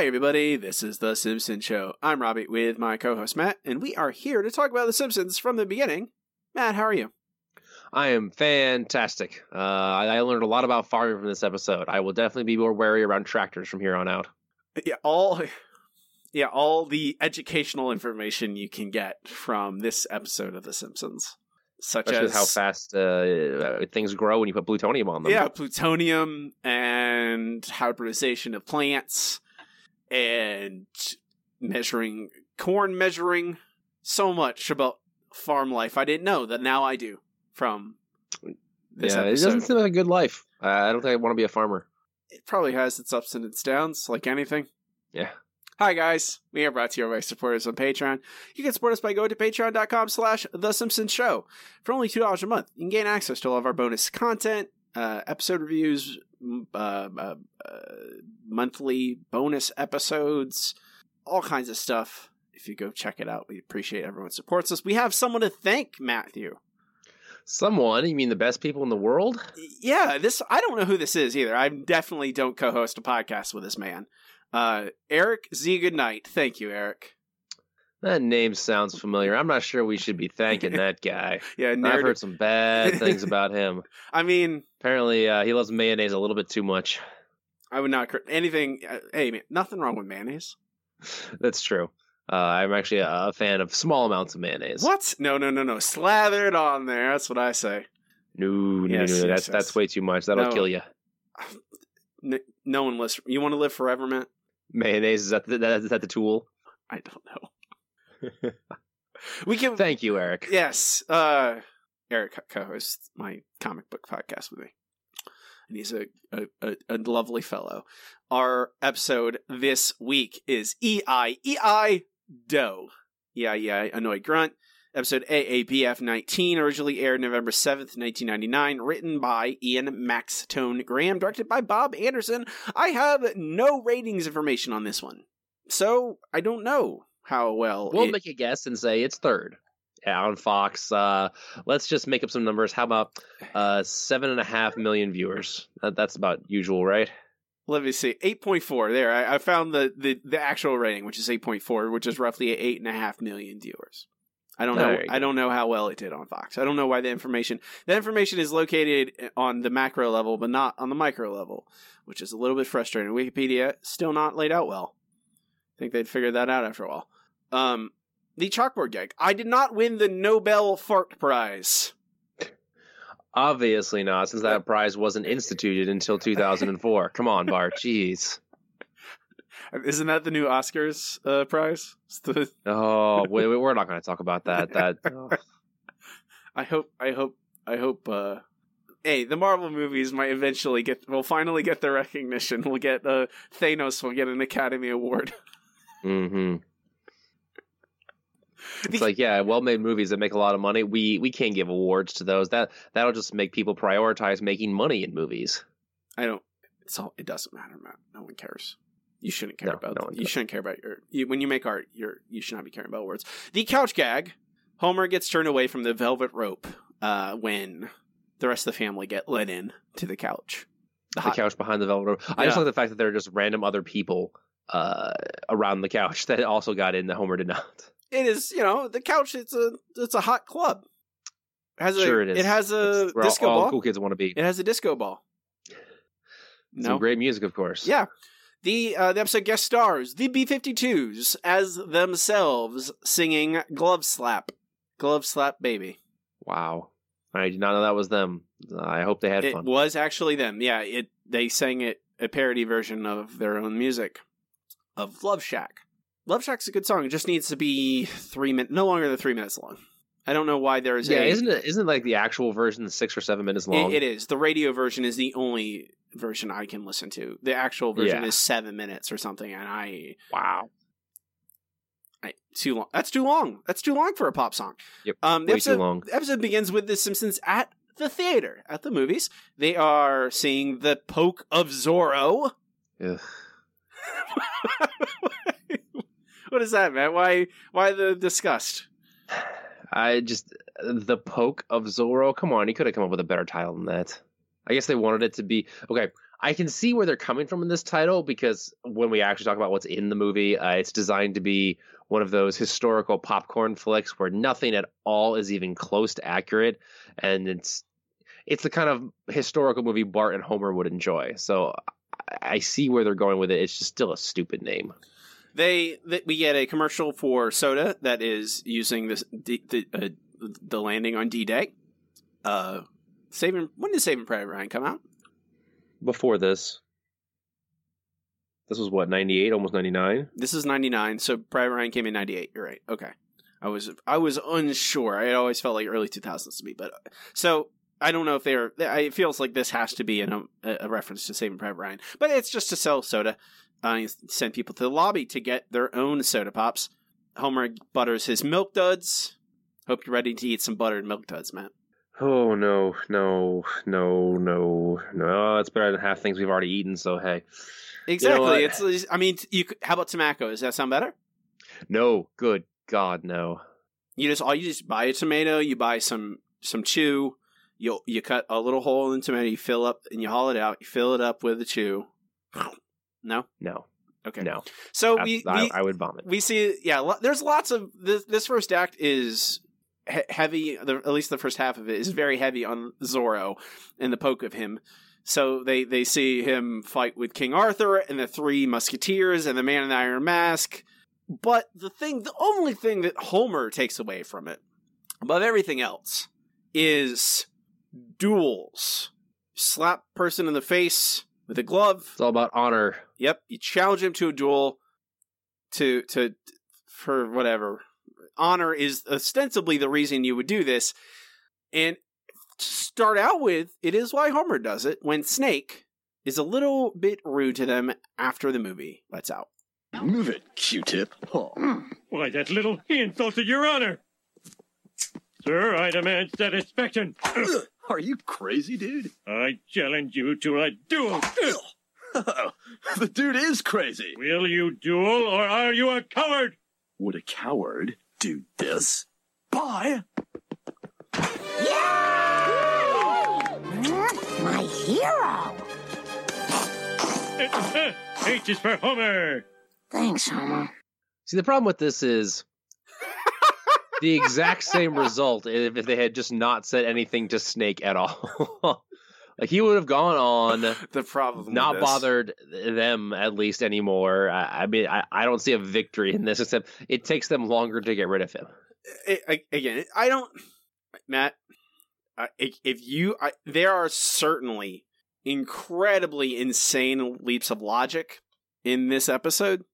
Hi, everybody. This is The Simpsons Show. I'm Robbie with my co host Matt, and we are here to talk about The Simpsons from the beginning. Matt, how are you? I am fantastic. Uh, I, learned a lot about farming from this episode. I will definitely be more wary around tractors from here on out. Yeah, all. Yeah, all the educational information you can get from this episode of The Simpsons, such Especially as how fast uh, things grow when you put plutonium on them. Yeah, plutonium and hybridization of plants and measuring corn measuring so much about farm life I didn't know that now I do from this yeah, it doesn't seem like a good life. Uh, I don't think I want to be a farmer. It probably has its ups and its downs, like anything. Yeah. Hi guys, we are brought to you by supporters on Patreon. You can support us by going to patreon.com slash The Simpsons Show. For only $2 a month, you can gain access to all of our bonus content, uh, episode reviews, uh, uh, uh, monthly bonus episodes, all kinds of stuff. If you go check it out, we appreciate everyone supports us. We have someone to thank, Matthew. Someone? You mean the best people in the world? Yeah, this I don't know who this is either. I definitely don't co-host a podcast with this man. Uh, Eric Z. Goodnight. Thank you, Eric. That name sounds familiar. I'm not sure we should be thanking that guy. Yeah, I've heard some bad things about him. I mean, Apparently, uh, he loves mayonnaise a little bit too much. I would not cr- anything. Uh, hey, man, nothing wrong with mayonnaise. That's true. Uh, I'm actually a, a fan of small amounts of mayonnaise. What? No, no, no, no. Slathered on there. That's what I say. No, no, Yes, no, yes, no. That's yes. that's way too much. That'll No. kill you. No one lives. You want to live forever, man? Mayonnaise is that the, that, is that the tool? I don't know. we can. Thank you, Eric. Yes. Uh, Eric co-hosts my comic book podcast with me, and he's a a, a, lovely fellow. Our episode this week is E I E I Doe. E I E I Annoyed Grunt. Episode AABF 19, originally aired November 7th, 1999, written by Ian Maxtone-Graham, directed by Bob Anderson. I have no ratings information on this one. So I don't know how well We'll it- make a guess and say it's third. Yeah, on Fox. Uh, let's just make up some numbers. How about uh, seven and a half million viewers? That, that's about usual, right? Let me see. 8.4. There. I, I found the, the, the actual rating, which is 8.4, which is roughly 8.5 million viewers. I don't know. I don't know how well it did on Fox. I don't know why the information. The information is located on the macro level, but not on the micro level, which is a little bit frustrating. Wikipedia still not laid out well. I think they'd figured that out after a while. Um, the chalkboard gag. I did not win the Nobel Fart Prize. Obviously not, since that prize wasn't instituted until 2004. Come on, Bart. Jeez. Isn't that the new Oscars uh, prize? The- Oh, wait, wait, we're not going to talk about that. That oh. I hope I hope I hope uh hey, the Marvel movies might eventually get will finally get the recognition. We'll get uh Thanos will get an Academy Award. hmm It's like, yeah, well-made movies that make a lot of money. We we can't give awards to those. That that'll just make people prioritize making money in movies. I don't it's all it doesn't matter, Matt. No one cares. You shouldn't care No, about no you shouldn't care about your you, when you make art, you're you should not be caring about words. The couch gag. Homer gets turned away from the velvet rope uh when the rest of the family get let in to the couch. The hot- couch behind the velvet rope. I just like the fact that there are just random other people uh, around the couch that also got in that Homer did not. It is you know the couch it's a it's a hot club it has a, it is. it has a It's where all- disco all, ball cool kids want to be. it has a disco ball Some great music, of course. yeah the uh, the episode guest stars the b-52s as themselves singing glove slap glove slap baby Wow. I did not know that was them. I hope they had it fun. It was actually them yeah it they sang it a parody version of their own music of love shack love shack's a good song it just needs to be three minutes no longer than three minutes long i don't know why there's yeah, a isn't it? Isn't like the actual version six or seven minutes It- long? it is. The radio version is the only version I can listen to. The actual version Yeah. is seven minutes or something, and I, Wow. I too long. That's too long. That's too long for a pop song. Yep, Um, the Way episode, too long. the episode begins with the Simpsons at the theater at the movies. They are seeing the Poke of Zorro. What is that, man? Why? Why the disgust? I just the poke of Zorro. Come on, he could have come up with a better title than that. I guess they wanted it to be okay. I can see where they're coming from in this title because when we actually talk about what's in the movie, uh, it's designed to be one of those historical popcorn flicks where nothing at all is even close to accurate, and it's it's the kind of historical movie Bart and Homer would enjoy. So I see where they're going with it. It's just still a stupid name. They, they we get a commercial for soda that is using this the the, uh, the landing on D Day. Uh, Saving when did Saving Private Ryan come out? Before this, this was what ninety eight, almost ninety nine. This is ninety nine, so Private Ryan came in ninety eight. You're right. Okay, I was I was unsure. I always felt like early two thousands to me, but so I don't know if they're. It feels like this has to be a, a reference to Saving Private Ryan, but it's just to sell soda. Uh, send people to the lobby to get their own soda pops. Homer butters his milk duds. Hope you're ready to eat some buttered milk duds, Matt. Oh no, no, no, no, no! It's better than half things we've already eaten. So hey, exactly. You know it's. I mean, you. How about tomato? Does that sound better? No, good God, no. You just all you just buy a tomato. You buy some some chew. You you cut a little hole in the tomato. You fill up and you haul it out. You fill it up with the chew. No, no. Okay. No. So we, I, we, I would vomit. We see, yeah. There's lots of this. This first act is he- heavy. The, at least the first half of it is very heavy on Zorro and the poke of him. So they they see him fight with King Arthur and the three Musketeers and the Man in the Iron Mask. But the thing, the only thing that Homer takes away from it, above everything else, is duels. Slap person in the face with a glove. It's all about honor. Yep, you challenge him to a duel to to for whatever. Honor is ostensibly the reason you would do this. And to start out with, it is why Homer does it when Snake is a little bit rude to them after the movie lets out. Move it, Q-tip. Oh. Why, that little he insulted your honor. Sir, I demand satisfaction. Are you crazy, dude? I challenge you to a duel. the dude is crazy. Will you duel or are you a coward? Would a coward do this? Bye. Yeah! My hero. H is for Homer. Thanks, Homer. See, the problem with this is the exact same result if, if they had just not said anything to Snake at all. like he would have gone on, The problem, not bothered them at least anymore. I, I mean, I, I don't see a victory in this except it takes them longer to get rid of him. I- I- again, I don't, Matt. I- if you, I, there are certainly incredibly insane leaps of logic in this episode.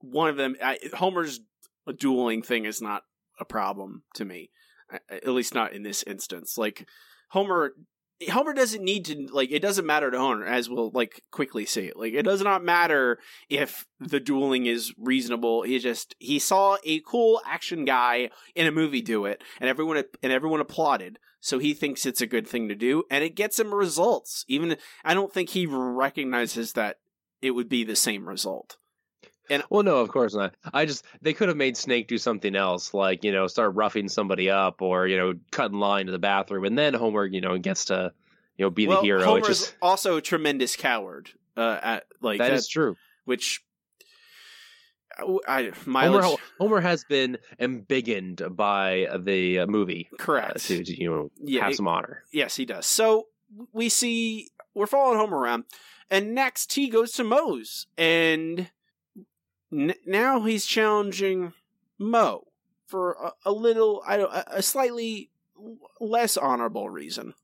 One of them, I, Homer's dueling thing is not a problem to me, at least not in this instance. Like Homer. Homer doesn't need to like it doesn't matter to Homer as we'll like quickly see. Like it does not matter if the dueling is reasonable. He just he saw a cool action guy in a movie do it and everyone and everyone applauded so he thinks it's a good thing to do and it gets him results even i don't think he recognizes that it would be the same result Well, no, of course not. I just they could have made Snake do something else, like you know, start roughing somebody up, or you know, cut in line to the bathroom, and then Homer, you know, gets to you know be well the hero. homer's just also a tremendous coward uh at like that that, is true. which I Homer, mileage Homer has been embiggened by the uh, movie uh, correct to, to, you know Yeah, have some honor. Yes, he does. So we see we're following Homer around, and next he goes to Moe's, and n- now he's challenging Moe for a, a little, I don't, a, a slightly less honorable reason.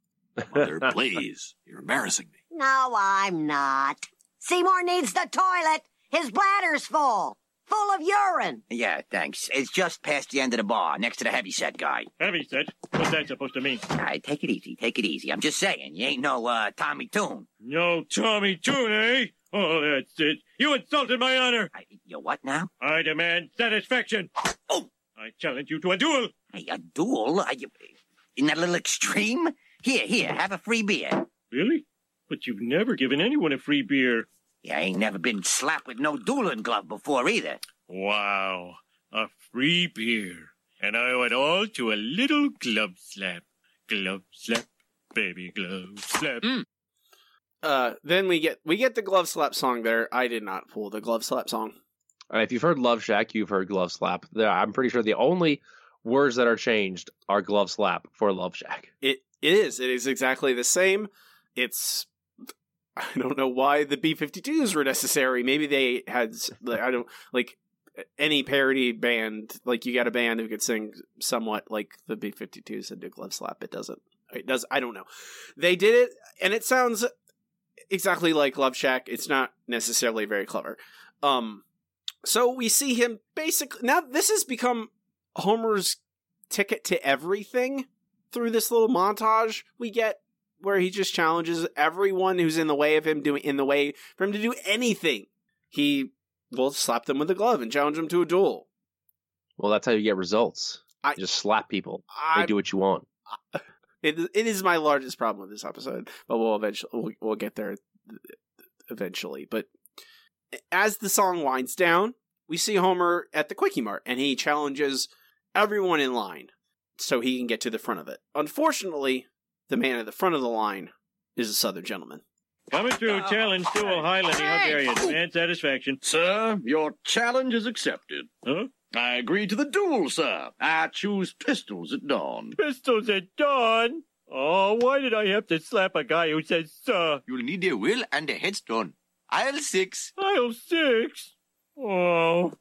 Mother Blaze, you're embarrassing me. No, I'm not. Seymour needs the toilet. His bladder's full. Full of urine. Yeah, thanks. It's just past the end of the bar, next to the heavyset guy. Heavy set. What's that supposed to mean? All right, take it easy, take it easy. I'm just saying, you ain't no uh, Tommy Tune. No Tommy Tune, eh? Oh, that's it. You insulted my honor. I, you what now? I demand satisfaction. Oh! I challenge you to a duel. Hey, a duel? Are you, isn't that little extreme? Here, here, have a free beer. Really? But you've never given anyone a free beer. Yeah, I ain't never been slapped with no dueling glove before either. Wow. A free beer. And I owe it all to a little glove slap. Glove slap. Baby glove slap. Hmm. Uh, then we get we get the glove slap song there. I did not pull the glove slap song. If you've heard Love Shack, you've heard Glove Slap. I'm pretty sure the only words that are changed are Glove Slap for Love Shack. It it is. It is exactly the same. It's I don't know why the B52s were necessary. Maybe they had like, I don't like any parody band like you got a band who could sing somewhat like the B52s and do glove slap. It doesn't. It does. I don't know. They did it, and it sounds exactly like Love Shack. It's not necessarily very clever. Um, so we see him basically now. This has become Homer's ticket to everything through this little montage we get where he just challenges everyone who's in the way of him doing in the way for him to do anything. He will slap them with a glove and challenge them to a duel. Well, that's how you get results. I- you just slap people. They I, do what you want. It, it is my largest problem with this episode, but we'll eventually we'll, we'll get there eventually. But as the song winds down, we see Homer at the Quickie Mart, and he challenges everyone in line so he can get to the front of it. Unfortunately, the man at the front of the line is a Southern gentleman. Coming through, oh, challenge duel Highlander. How dare you? Demand satisfaction. Sir, your challenge is accepted. Huh? I agree to the duel, sir. I choose pistols at dawn. Pistols at dawn. Oh, why did I have to slap a guy who says sir? You'll need a will and a headstone. Aisle six. Aisle six. Oh,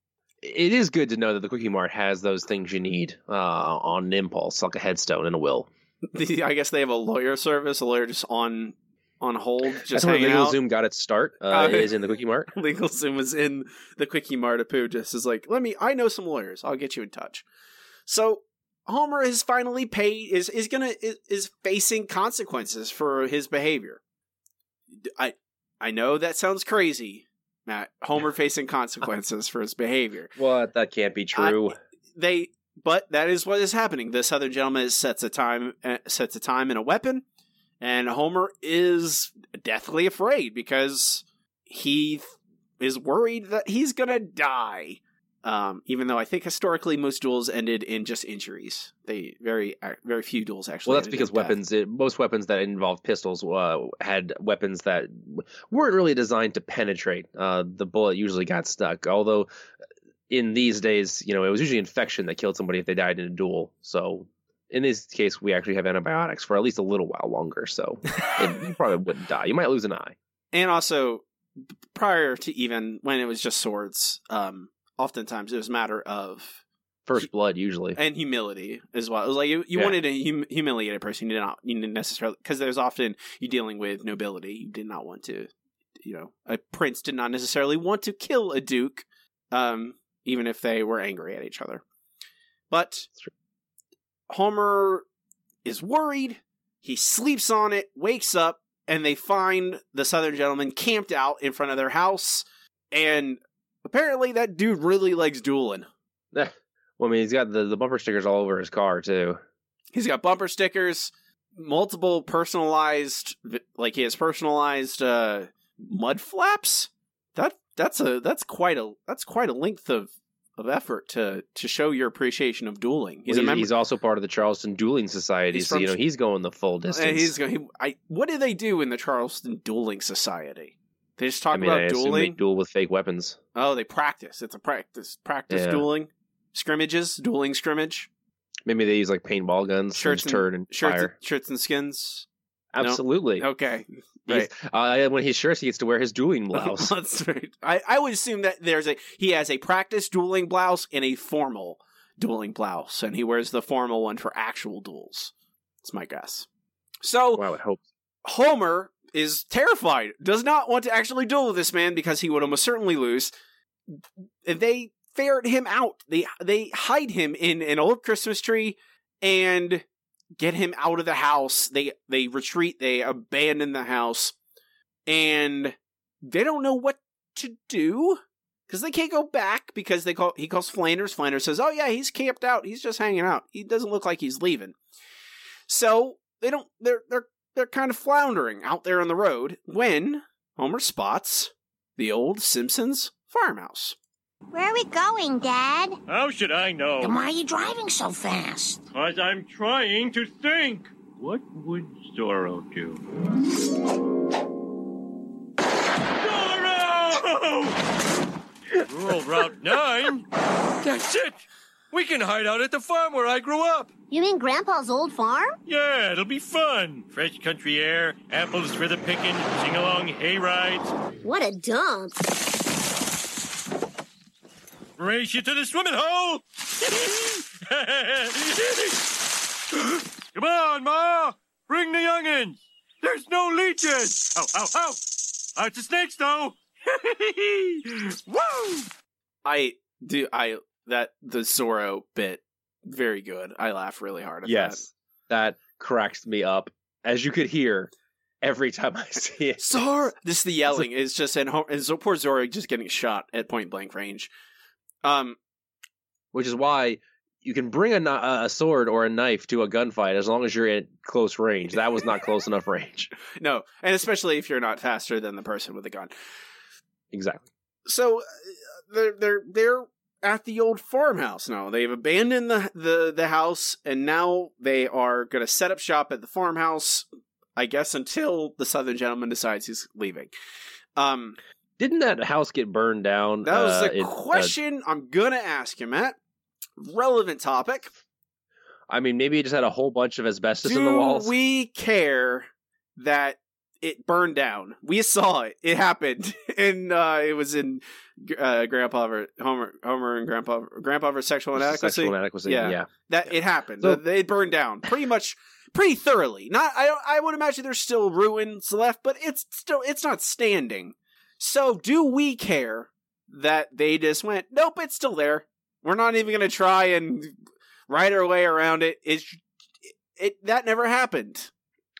It is good to know that the Quickie Mart has those things you need uh, on an impulse, like a headstone and a will. I guess they have a lawyer service, a lawyer just on on hold, just That's where Legal out. Zoom got its start. Uh, Uh, is in the Quickie Mart. LegalZoom was in the Quickie Mart Apu just is like, let me, I know some lawyers. I'll get you in touch. So Homer is finally paid, is, is gonna, is, is facing consequences for his behavior. I, I know that sounds crazy, Matt. Homer facing consequences for his behavior. What? That can't be true. They, but that is what is happening. The Southern gentleman sets a time, uh, sets a time and a weapon, and Homer is deathly afraid because he is worried that he's gonna die. Um, even though I think historically most duels ended in just injuries, they very very few duels actually. well, that's because weapons, it, most weapons that involved pistols, uh, had weapons that weren't really designed to penetrate. Uh, the bullet usually got stuck. Although, in these days, you know, it was usually infection that killed somebody if they died in a duel. So, in this case, we actually have antibiotics for at least a little while longer. So, it, you probably wouldn't die. You might lose an eye. and also prior to even when it was just swords, um, oftentimes it was a matter of First blood, usually. and humility as well. It was like you, you Yeah. wanted to hum- humiliate a person. You did not, you didn't necessarily because there's often you dealing with nobility. You did not want to, you know, a prince did not necessarily want to kill a duke, um, even if they were angry at each other. But. Homer is worried. He sleeps on it, wakes up, and they find the southern gentleman camped out in front of their house. And apparently, that dude really likes dueling. well, I mean, he's got the, the bumper stickers all over his car, too. He's got bumper stickers, multiple personalized, like he has personalized uh, mud flaps. That that's a that's quite a that's quite a length of of effort to to show your appreciation of dueling. He's He's, a member. he's also part of the Charleston Dueling Society, He's so from you know he's going the full distance. he's going. He, I what do they do in the Charleston Dueling Society? They just talk I mean, about I dueling. they duel with fake weapons. oh, they practice. It's a practice. Practice Yeah. dueling, scrimmages, dueling scrimmage, Maybe they use like paintball guns, Shirts and- turn and shirts, fire. shirts and skins. No. Absolutely. Okay, He's- uh, when he's shirts, he gets to wear his dueling blouse. That's right. I, I would assume that there's a he has a practice dueling blouse and a formal dueling blouse, and he wears the formal one for actual duels. That's my guess. So wow, I hope. Homer is terrified, does not want to actually duel with this man because he would almost certainly lose. They ferret him out. They they hide him in an old Christmas tree and get him out of the house. They they retreat, they abandon the house, and they don't know what to do because they can't go back because they call he calls Flanders. Flanders says, "Oh yeah, he's camped out. He's just hanging out. He doesn't look like he's leaving." So they don't. They're they're they're kind of floundering out there on the road when Homer spots the old Simpsons farmhouse. Where are we going, Dad? how should I Then know? why are you driving so fast? Because I'm trying to think. What would Zorro do? Whoa! Rural Route 9? That's it! We can hide out at the farm where I grew up. You mean Grandpa's old farm? Yeah, it'll be fun. Fresh country air, apples for the picking, sing along hay rides. What a dump. Race you to the swimming hole! Come on, Ma! Bring the youngins! There's no leeches! Ow, ow, ow! Oh, oh, oh. it's a snake, though! Woo! I do. I that the Zorro bit very good. I laugh really hard at Yes, that cracks me up, as you could hear every time I see it. that. Zorro. This is the yelling. It's just and, Ho- and so poor Zorro just getting shot at point blank range. Um. Which is why you can bring a, a sword or a knife to a gunfight as long as you're at close range. That was not close enough range. No, and especially if you're not faster than the person with the gun. Exactly. So uh, they're they're they're at the old farmhouse now. They've abandoned the the the house, and now they are going to set up shop at the farmhouse. I guess until the southern gentleman decides he's leaving. Um, Didn't that house get burned down? that was uh, the uh, question I'm gonna ask you, Matt. Relevant topic. I mean, maybe it just had a whole bunch of asbestos in the walls. we care that it burned down? We saw it. It happened, and uh, it was in uh, Grandpa ver- Homer, Homer and Grandpa, Grandpa versus sexual inadequacy. Sexual inadequacy. Yeah. Yeah. that it happened. So- they burned down pretty much, pretty thoroughly. Not, I, I would imagine there's still ruins left, but it's still, it's not standing. So, do we care that they just went? Nope, it's still there. We're not even going to try and write our way around it. It, it that never happened.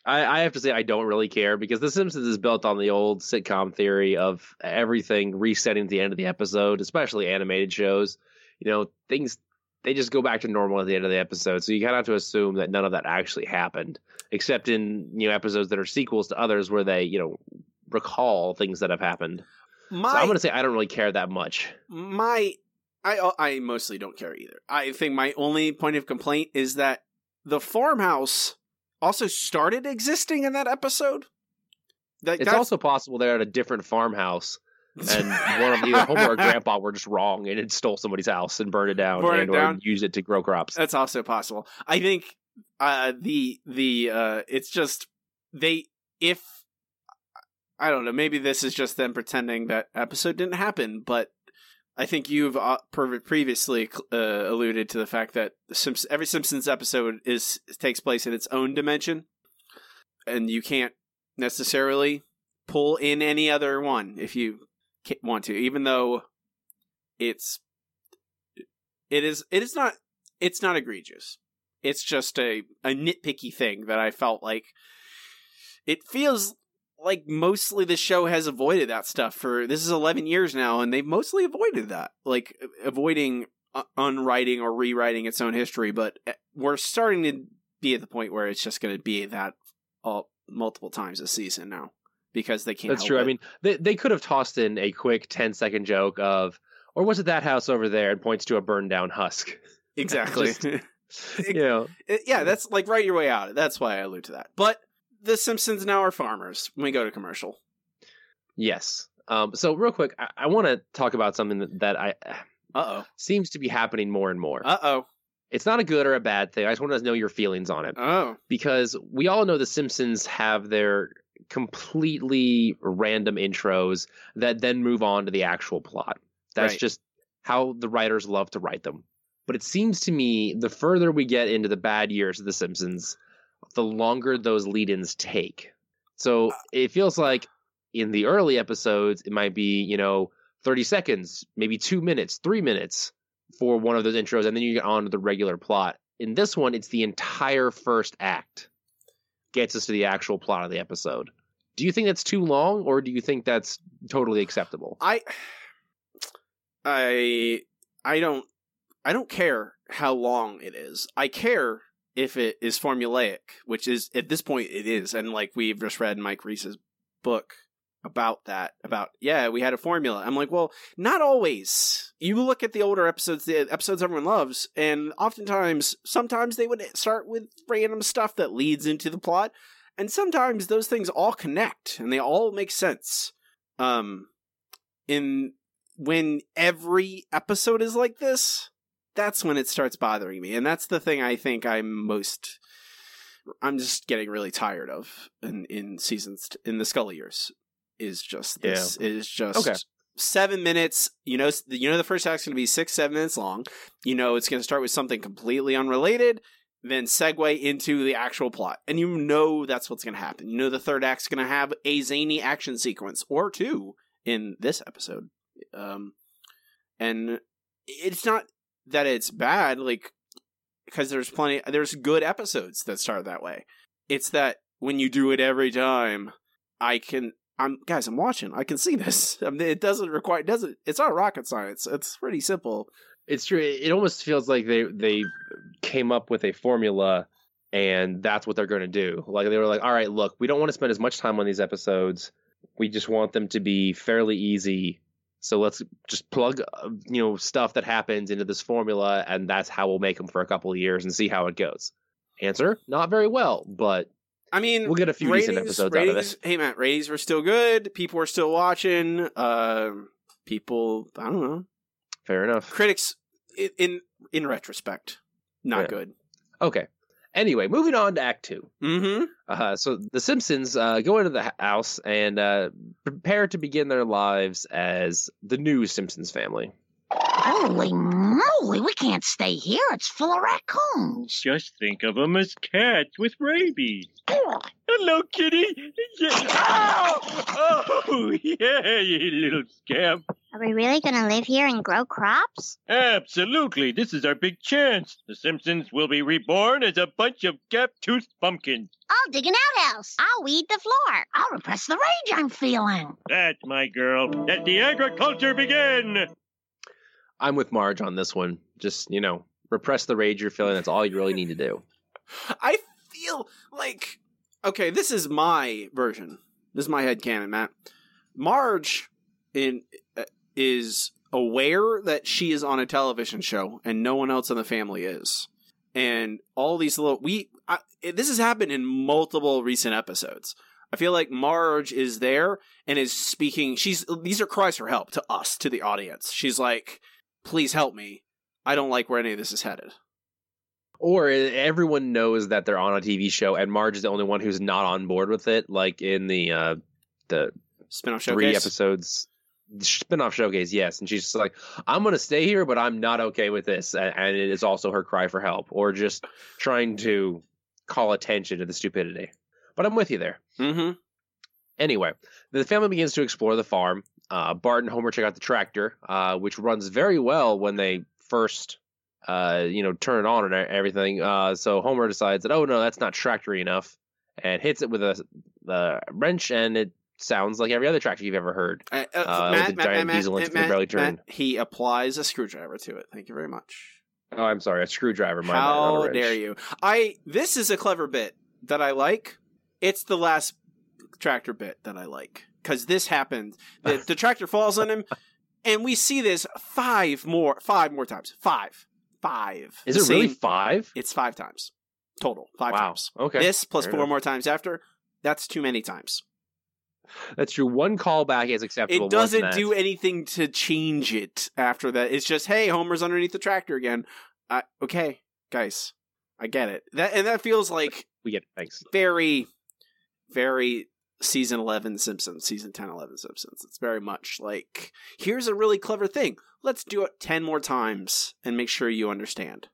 I, I have to say I don't really care because The Simpsons is built on the old sitcom theory of everything resetting at the end of the episode, especially animated shows. You know, things they just go back to normal at the end of the episode. So you kind of have to assume that none of that actually happened, except in you know episodes that are sequels to others where they you know recall things that have happened. My, so I'm gonna say I don't really care that much. my I I mostly don't care either. I think my only point of complaint is that the farmhouse also started existing in that episode. That, It's also possible they're at a different farmhouse. and one of either Homer or Grandpa were just wrong and it stole somebody's house and burned it down Burned it and down. or used it to grow crops. that's also possible. I think uh the the uh it's just they if I don't know, maybe this is just them pretending that episode didn't happen, but I think you've uh, pre- previously uh, alluded to the fact that every Simpsons episode is takes place in its own dimension, and you can't necessarily pull in any other one if you want to, even though it's it is it is not it's not egregious. It's just a a nitpicky thing that I felt like it feels like mostly the show has avoided that stuff for this is 11 years now and they've mostly avoided that like avoiding uh, unwriting or rewriting its own history but uh, we're starting to be at the point where it's just going to be that all multiple times a season now because they can't That's true. I mean, they they could have tossed in a quick 10 second joke of, or was it that house over there and points to a burned down husk? exactly Just- you know, It- yeah, that's like write your way out. That's why I allude to that. But the Simpsons now are farmers when we go to commercial. yes. Um, so real quick, I, I want to talk about something that, that I Uh oh seems to be happening more and more. Uh oh. it's not a good or a bad thing. I just want to know your feelings on it. Oh. because we all know the Simpsons have their completely random intros that then move on to the actual plot. That's Right. just how the writers love to write them. But it seems to me the further we get into the bad years of the Simpsons, the longer those lead-ins take. So it feels like in the early episodes it might be, you know, 30 seconds, maybe 2 minutes, 3 minutes for one of those intros and then you get on to the regular plot. In this one it's the entire first act gets us to the actual plot of the episode. Do you think that's too long or do you think that's totally acceptable? I I I don't I don't care how long it is. I care if it is formulaic, which is at this point it is, and like we've just read Mike Reiss's book about that about yeah we had a formula. I'm like well not always. You look at the older episodes the episodes everyone loves and oftentimes sometimes they would start with random stuff that leads into the plot and sometimes those things all connect and they all make sense. Um in when every episode is like this, that's when it starts bothering me. And that's the thing I think I'm most I'm just getting really tired of in in seasons in the Scully years is just this is just Okay. seven minutes. You know, you know the first act's going to be six seven minutes long. You know it's going to start with something completely unrelated, then segue into the actual plot, and you know that's what's going to happen. You know the third act's going to have a zany action sequence or two in this episode, um, and it's not that it's bad, like because there's plenty there's good episodes that start that way it's that when you do it every time i can i'm guys i'm watching i can see this I mean, it doesn't require it doesn't it's not rocket science it's pretty simple It's true. It almost feels like they they came up with a formula and that's what they're going to do. Like they were like, "All right, look, we don't want to spend as much time on these episodes. We just want them to be fairly easy. So let's just plug, uh, you know, stuff that happens into this formula and that's how we'll make them for a couple of years and see how it goes." Answer: Not very well, but i mean we'll get a few decent episodes out of ratings, it. hey man ratings were still good people were still watching um people i don't know Fair enough. critics in in, in retrospect not Yeah. good Okay. Anyway, moving on to Act Two. mm-hmm Uh, so the Simpsons uh, go into the house and uh, prepare to begin their lives as the new Simpsons family. Holy moly, we can't stay here. It's full of raccoons. Just think of them as cats with rabies. Hello, kitty. Yeah. Oh, oh, yeah, you little scamp. Are we really gonna live here and grow crops? Absolutely. This is our big chance. The Simpsons will be reborn as a bunch of gap-toothed pumpkins. I'll dig an outhouse. I'll weed the floor. I'll repress the rage I'm feeling. That's my girl. Let the agriculture begin. I'm with Marge on this one. Just you know, repress the rage you're feeling. That's all you really need to do. I feel like okay, this is my version. This is my head headcanon, Matt. Marge in uh, is aware that she is on a television show and no one else in the family is. And all these little we I, this has happened in multiple recent episodes. I feel like Marge is there and is speaking. She's these are cries for help to us, to the audience. She's like, "Please help me. I don't like where any of this is headed." Or everyone knows that they're on a TV show, and Marge is the only one who's not on board with it. Like in the uh, the Spinoff three episodes spin-off showcase yes and she's just like i'm gonna stay here but i'm not okay with this and, and it is also her cry for help or just trying to call attention to the stupidity but i'm with you there Mm-hmm. anyway the family begins to explore the farm uh, bart and homer check out the tractor uh, which runs very well when they first uh, you know turn it on and everything uh, so homer decides that oh no that's not tractory enough and hits it with a, a wrench and it sounds like every other tractor you've ever heard Uh, uh, Uh, Matt, with the giant Matt, diesel Matt, engine barely turned. He applies a screwdriver to it. Thank you very much. Oh, I'm sorry, a screwdriver. My How dare you? I this is a clever bit that I like. It's the last tractor bit that I like because this happened. The, the tractor falls on him, and we see this five more, five more times. Five, five. Is it really five? It's five times total. Five wow. times. Okay. This plus four enough. more times after. That's too many times. That's true. One callback is acceptable. It doesn't do anything to change it after that. It's just, hey, Homer's underneath the tractor again. Uh, okay, guys, I get it. That and that feels like We get it. Thanks. very, very season eleven Simpsons, season 10, 11 Simpsons. It's very much like here's a really clever thing. Let's do it ten more times and make sure you understand.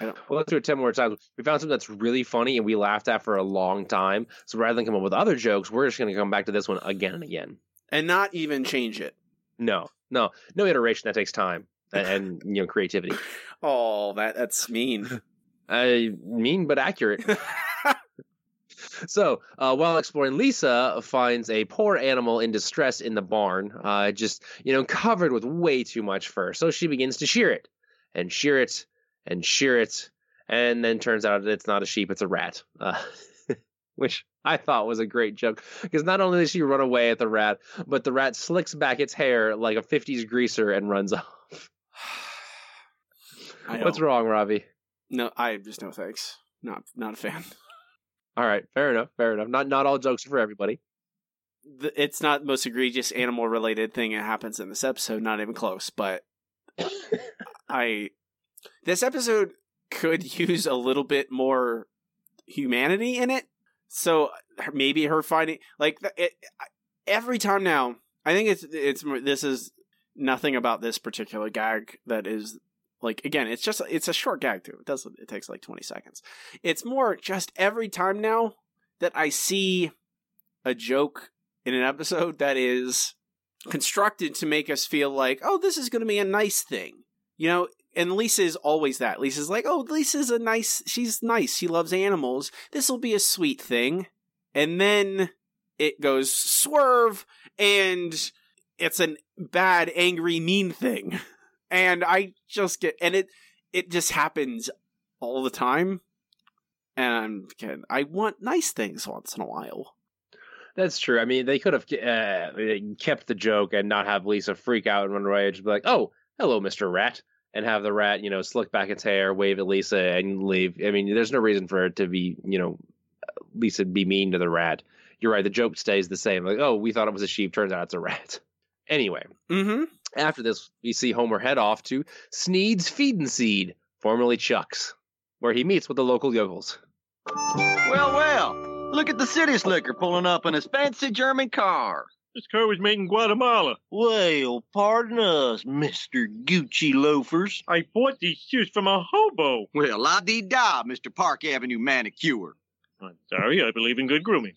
Well, let's do it 10 more times. We found something that's really funny and we laughed at for a long time. So rather than come up with other jokes, we're just going to come back to this one again and again. And not even change it. No, no, no iteration. That takes time and, and you know, creativity. Oh, that that's mean. I mean, but accurate. So, uh, while exploring, Lisa finds a poor animal in distress in the barn, uh, just, you know, covered with way too much fur. So she begins to shear it and shear it and shear it. And then turns out it's not a sheep, it's a rat. Uh, which I thought was a great joke because not only does she run away at the rat, but the rat slicks back its hair like a 50s greaser and runs off. What's wrong, Robbie? No, I just no thanks. Not not a fan. All right, fair enough, fair enough. Not not all jokes are for everybody. it's not the most egregious animal related thing that happens in this episode. Not even close. But I this episode could use a little bit more humanity in it. So maybe her finding like it, every time now. I think it's it's this is nothing about this particular gag that is like again it's just it's a short gag too. It doesn't it takes like 20 seconds. It's more just every time now that i see a joke in an episode that is constructed to make us feel like oh this is going to be a nice thing you know? And lisa is always that. Lisa's like oh lisa's a nice she's nice. She loves animals. This will be a sweet thing. And then it goes swerve and it's a bad angry mean thing and I just get and it it just happens all the time. And again, I want nice things once in a while. That's true. I mean, they could have uh, kept the joke and not have Lisa freak out and run away and just be like, "Oh, hello, Mister Rat," and have the rat, you know, slick back its hair, wave at Lisa, and leave. I mean, there's no reason for it to be, you know, Lisa be mean to the rat. You're right. The joke stays the same. Like, oh, we thought it was a sheep. Turns out it's a rat. Anyway, Mm-hmm. After this, we see Homer head off to Sneed's Feedin' Seed, formerly Chuck's, where he meets with the local yokels. Well, well, look at the city slicker pulling up in his fancy German car. This car was made in Guatemala. Well, pardon us, Mr. Gucci loafers. I bought these shoes from a hobo. Well, la dee da, Mr. Park Avenue manicure. I'm sorry, I believe in good grooming.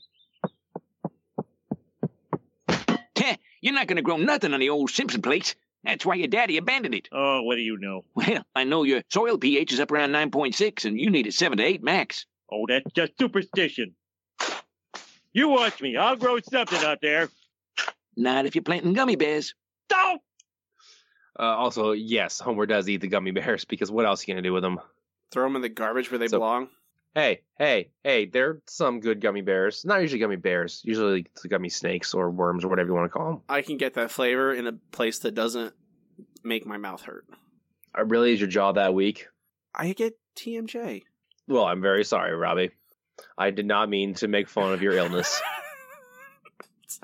You're not gonna grow nothing on the old Simpson plates. That's why your daddy abandoned it. Oh, what do you know? Well, I know your soil pH is up around 9.6 and you need a 7 to 8 max. Oh, that's just superstition. You watch me. I'll grow something out there. Not if you're planting gummy bears. Don't! Uh, also, yes, Homer does eat the gummy bears because what else are you going to do with them? Throw them in the garbage where they So- belong. Hey, hey, hey, there are some good gummy bears. Not usually gummy bears, usually it's gummy snakes or worms or whatever you want to call them. I can get that flavor in a place that doesn't make my mouth hurt. Uh, really, is your jaw that weak? I get TMJ. Well, I'm very sorry, Robbie. I did not mean to make fun of your illness.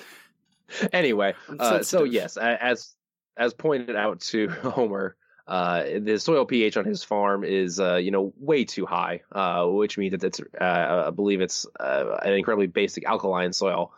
anyway, uh, so yes, as as pointed out to Homer, uh, the soil pH on his farm is uh, you know way too high, uh, which means that it's uh, I believe it's uh, an incredibly basic alkaline soil.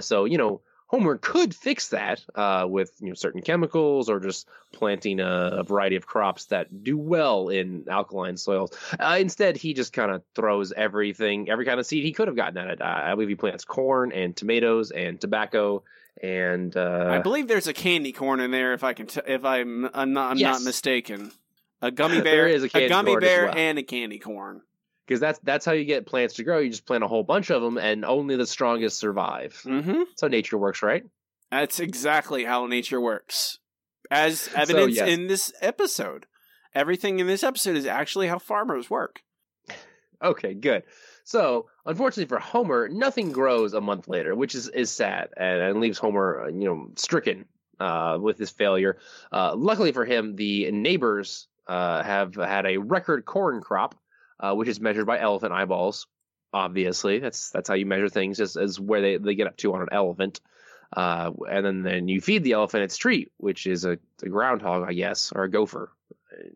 So you know Homer could fix that with you know certain chemicals or just planting a, a variety of crops that do well in alkaline soils. Instead, he just kind of throws everything, every kind of seed he could have gotten at it. I believe he plants corn and tomatoes and tobacco and uh, I believe there's a candy corn in there. If I can, t- if I'm, I'm not, I'm Yes. not mistaken. A gummy bear, is a candy gummy corn as bear, well. and a candy corn. because that's that's how you get plants to grow. You just plant a whole bunch of them, and only the strongest survive. Mm-hmm. That's how nature works, right? That's exactly how nature works, as evidence yes. in this episode. Everything in this episode is actually how farmers work. Okay, good. So, unfortunately for Homer, nothing grows a month later, which is, is sad and, and leaves Homer, uh, you know, stricken uh, with his failure. Uh, luckily for him, the neighbors uh, have had a record corn crop, uh, which is measured by elephant eyeballs. Obviously, that's that's how you measure things, is, is where they, they get up to on an elephant. Uh, and then, then you feed the elephant its treat, which is a, a groundhog, I guess, or a gopher, uh,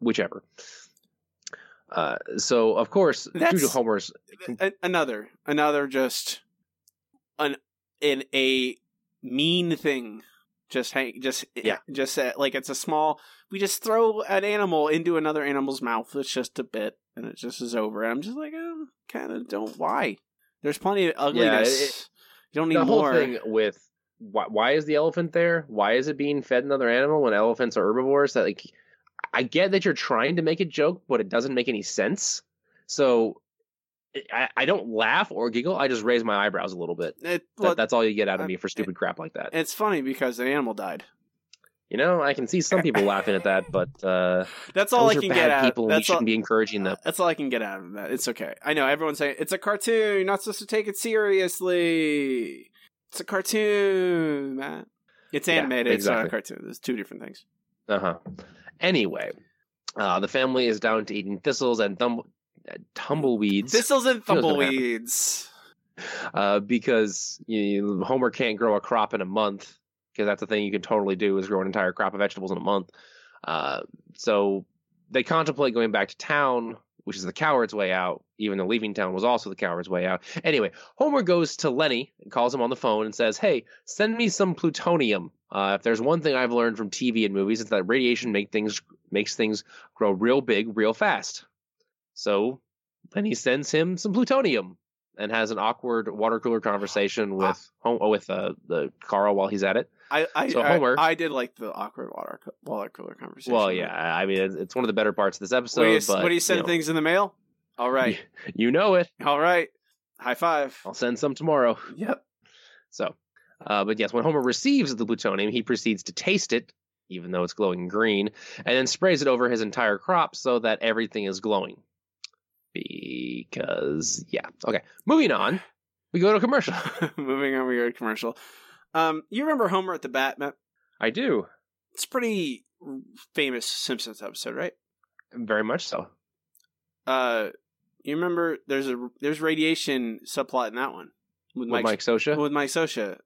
whichever. Uh, so of course, due to That's- Homer's A- another, another, just an in a mean thing. Just hang, just Yeah. just uh, like it's a small. We just throw an animal into another animal's mouth. It's just a bit, and it just is over. And I'm just like, oh, kind of don't. Why? There's plenty of ugliness. it- you don't need the whole more. thing with why, why is the elephant there? Why is it being fed another animal when elephants are herbivores? That like, I get that you're trying to make a joke, but it doesn't make any sense. So. I, I don't laugh or giggle. I just raise my eyebrows a little bit. It, That, that's all you get out of uh, me for stupid crap like that. it's funny because an animal died. You know, I can see some people laughing at that, but uh, That's all I can get out. people. and we shouldn't be encouraging them. That's all I can get out of that. It's okay. I know everyone's saying it's a cartoon. You're not supposed to take it seriously. It's a cartoon, Matt. It's Yeah, animated. It's not a cartoon. There's two different things. Uh huh. Anyway, uh, the family is down to eating thistles and thumb- tumbleweeds. Thistles and tumbleweeds. uh, because you, Homer can't grow a crop in a month because that's the thing you can totally do is grow an entire crop of vegetables in a month. Uh, so they contemplate going back to town, which is the coward's way out, even though leaving town was also the coward's way out. Anyway, Homer goes to Lenny and calls him on the phone and says, Hey, send me some plutonium. Uh, if there's one thing I've learned from TV and movies, it's that radiation make things makes things grow real big, real fast. So then he sends him some plutonium and has an awkward water cooler conversation with Hom- with uh, the Carl while he's at it. I I, So Homer- I, did like the awkward water water cooler conversation. Well, yeah, I mean it's, one of the better parts of this episode. What do you, but what do you send know, things in the mail? All right, you know it. all right. High five. I'll send some tomorrow. Yep. So, uh, but yes, when Homer receives the plutonium, he proceeds to taste it, even though it's glowing green, and then sprays it over his entire crop so that everything is glowing. Because, yeah. Okay, moving on. We go to a commercial. Moving on, we go to commercial. Um, you remember Homer at the bat, Matt? I do. It's a pretty famous Simpsons episode, right? Very much so. Uh, you remember there's a there's radiation subplot in that one with, With Mike Scioscia? with Mike Scioscia,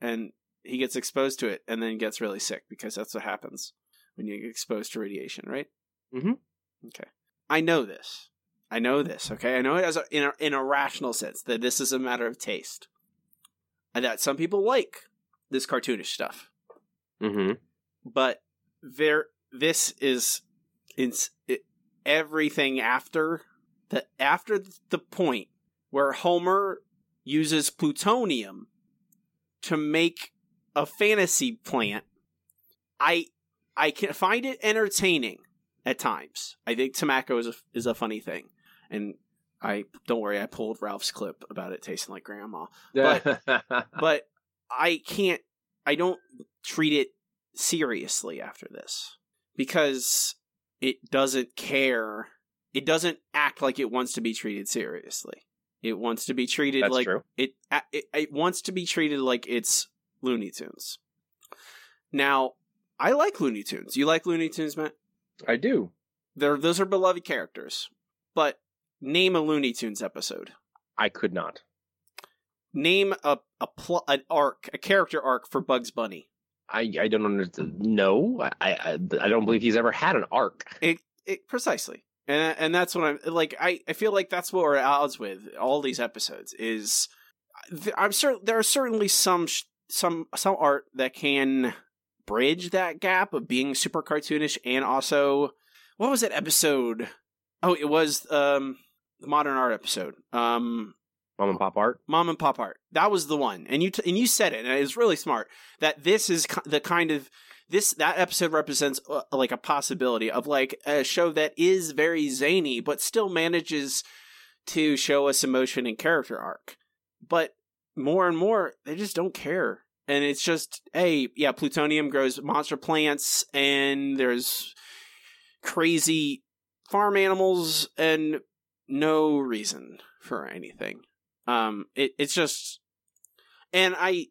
and he gets exposed to it and then gets really sick because that's what happens when you get exposed to radiation, right? Mm-hmm. Okay, I know this. I know this. Okay, I know it as a, in a, in a rational sense that this is a matter of taste, and that some people like this cartoonish stuff Mm-hmm. but there this is it, everything after the after the point where Homer uses plutonium to make a fantasy plant I I can find it entertaining at times. I think tomacco is a, is a funny thing. And I don't worry, I pulled Ralph's clip about it tasting like grandma But- but I can't I don't treat it seriously after this because it doesn't care. It doesn't act like it wants to be treated seriously. It wants to be treated That's like it, it it wants to be treated like it's Looney Tunes. Now, I like Looney Tunes. You like Looney Tunes, Matt? I do. They're, those are beloved characters. But name a Looney Tunes episode. I could not. Name a a pl- an arc, a character arc for Bugs Bunny. I, I don't understand. No, I, I I don't believe he's ever had an arc. It, it precisely, and and that's what I'm like. I, I feel like that's what we're at odds with all these episodes. Is I'm certain there are certainly some sh- some some art that can bridge that gap of being super cartoonish and also what was that episode? Oh, it was um the modern art episode. Um, Mom and pop art. Mom and Pop Art. That was the one, and you t- and you said it, and it was really smart. That this is ki- the kind of this that episode represents uh, like a possibility of like a show that is very zany, but still manages to show us emotion and character arc. But more and more, they just don't care, and it's just hey, yeah, plutonium grows monster plants, and there's crazy farm animals, and no reason for anything. Um, it it's just, and I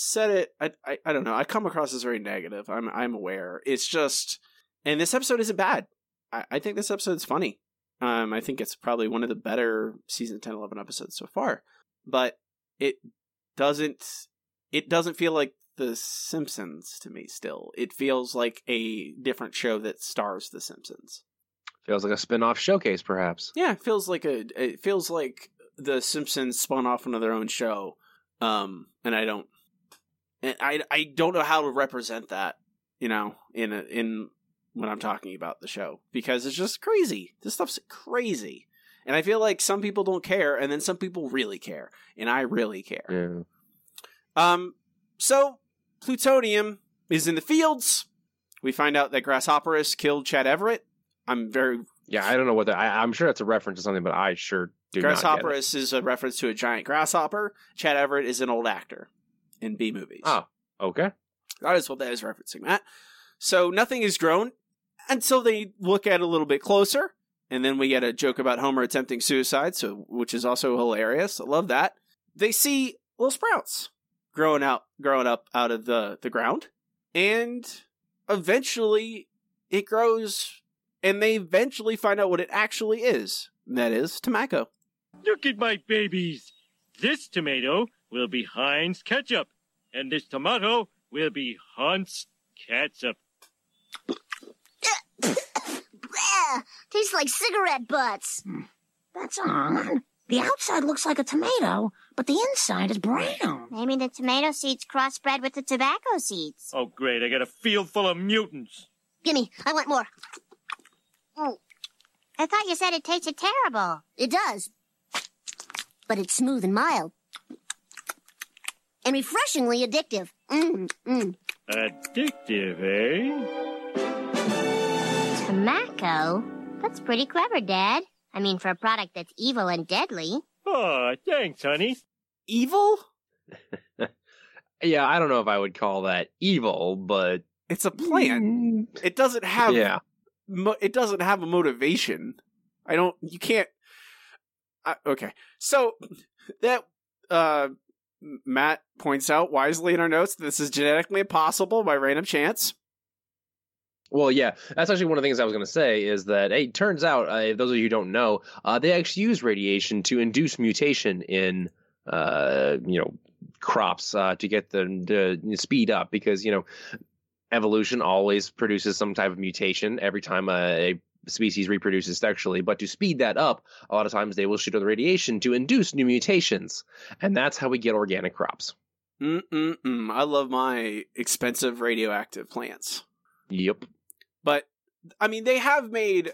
said it. I, I I don't know. I come across as very negative. I'm I'm aware. It's just, and this episode isn't bad. I, I think this episode's funny. Um, I think it's probably one of the better season 10, 11 episodes so far. But it doesn't. It doesn't feel like The Simpsons to me. Still, it feels like a different show that stars The Simpsons. Feels like a spin-off showcase, perhaps. Yeah, it feels like a. It feels like the Simpsons spun off into their own show, um, and I don't, and I I don't know how to represent that, you know, in a, in when I'm talking about the show because it's just crazy. This stuff's crazy, and I feel like some people don't care, and then some people really care, and I really care. Yeah. Um, so plutonium is in the fields. We find out that Grasshopperus killed Chad Everett. I'm very Yeah, I don't know what that. I, I'm sure that's a reference to something, but I sure do not. Grasshopperus is a reference to a giant grasshopper. Chad Everett is an old actor in B movies. Oh, okay. That is what that is referencing, Matt. So nothing is grown until they look at it a little bit closer. And then we get a joke about Homer attempting suicide, so which is also hilarious. I love that. They see little sprouts growing out growing up out of the, the ground. And eventually it grows and they eventually find out what it actually is. And that is tomacco. Look at my babies. This tomato will be Heinz ketchup, and this tomato will be Hunt's ketchup. Tastes like cigarette butts. Hmm. That's odd. The outside looks like a tomato, but the inside is brown. Maybe the tomato seeds crossbred with the tobacco seeds. Oh, great, I got a field full of mutants. Gimme, I want more. Oh, I thought you said it tasted terrible. It does. But it's smooth and mild. And refreshingly addictive. Mm, mm. Addictive, eh? Tomacco? That's pretty clever, Dad. I mean, for a product that's evil and deadly. Oh, thanks, honey. Evil? Yeah, I don't know if I would call that evil, but It's a plan. It doesn't have. yeah. Mo- it doesn't have a motivation. I don't. You can't. I, okay, so that uh, Matt points out wisely in our notes. That this is genetically impossible by random chance. Well, yeah, that's actually one of the things I was going to say is that hey, it turns out, uh, those of you who don't know, uh, they actually use radiation to induce mutation in, uh, you know, crops uh, to get them to speed up because you know, evolution always produces some type of mutation every time a, a species reproduces sexually. But to speed that up, a lot of times they will shoot on the radiation to induce new mutations, and that's how we get organic crops. Mm-mm-mm. I love my expensive radioactive plants. Yep. But I mean, they have made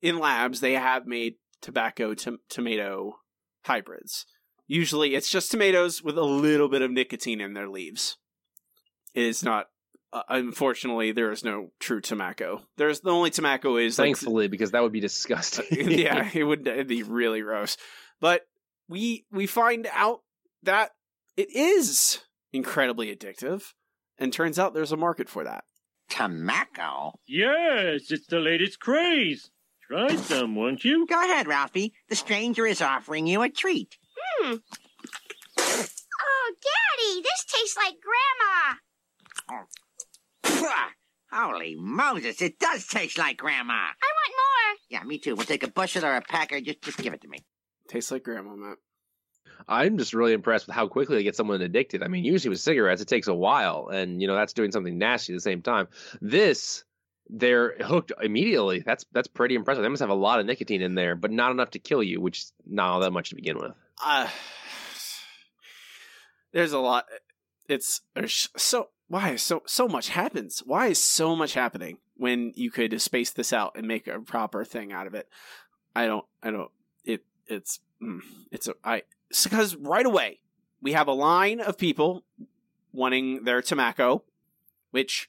in labs. They have made tobacco to- tomato hybrids. Usually, it's just tomatoes with a little bit of nicotine in their leaves. It is not. Uh, unfortunately, there is no true tomacco. There's the only tomacco is like Thankfully, because that would be disgusting. yeah, it would it'd be really gross. But we we find out that it is incredibly addictive, and turns out there's a market for that. Tomacco? Yes, it's the latest craze. Try some, won't you? Go ahead, Ralphie. The stranger is offering you a treat. Hmm. Oh, Daddy, this tastes like Grandma. Pwah! Holy Moses, it does taste like Grandma. I want more. Yeah, me too. We'll take a bushel or a packer. Just, just give it to me. Tastes like grandma, Matt. I'm just really impressed with how quickly they get someone addicted. I mean, usually with cigarettes, it takes a while, and you know that's doing something nasty at the same time. This, they're hooked immediately. That's that's pretty impressive. They must have a lot of nicotine in there, but not enough to kill you, which is not all that much to begin with. Uh, there's a lot. It's there's so why so so much happens. Why is so much happening when you could space this out and make a proper thing out of it? I don't. I don't. It. It's. mm, It's a. I. Because right away we have a line of people wanting their tomacco, which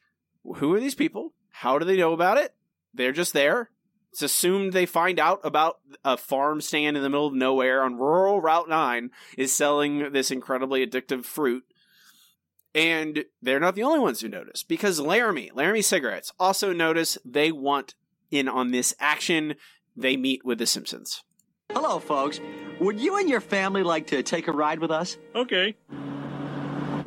who are these people? How do they know about it? They're just there. It's assumed they find out about a farm stand in the middle of nowhere on rural Route 9 is selling this incredibly addictive fruit. And they're not the only ones who notice because Laramie, Laramie Cigarettes, also notice they want in on this action. They meet with the Simpsons. Hello, folks. Would you and your family like to take a ride with us? Okay.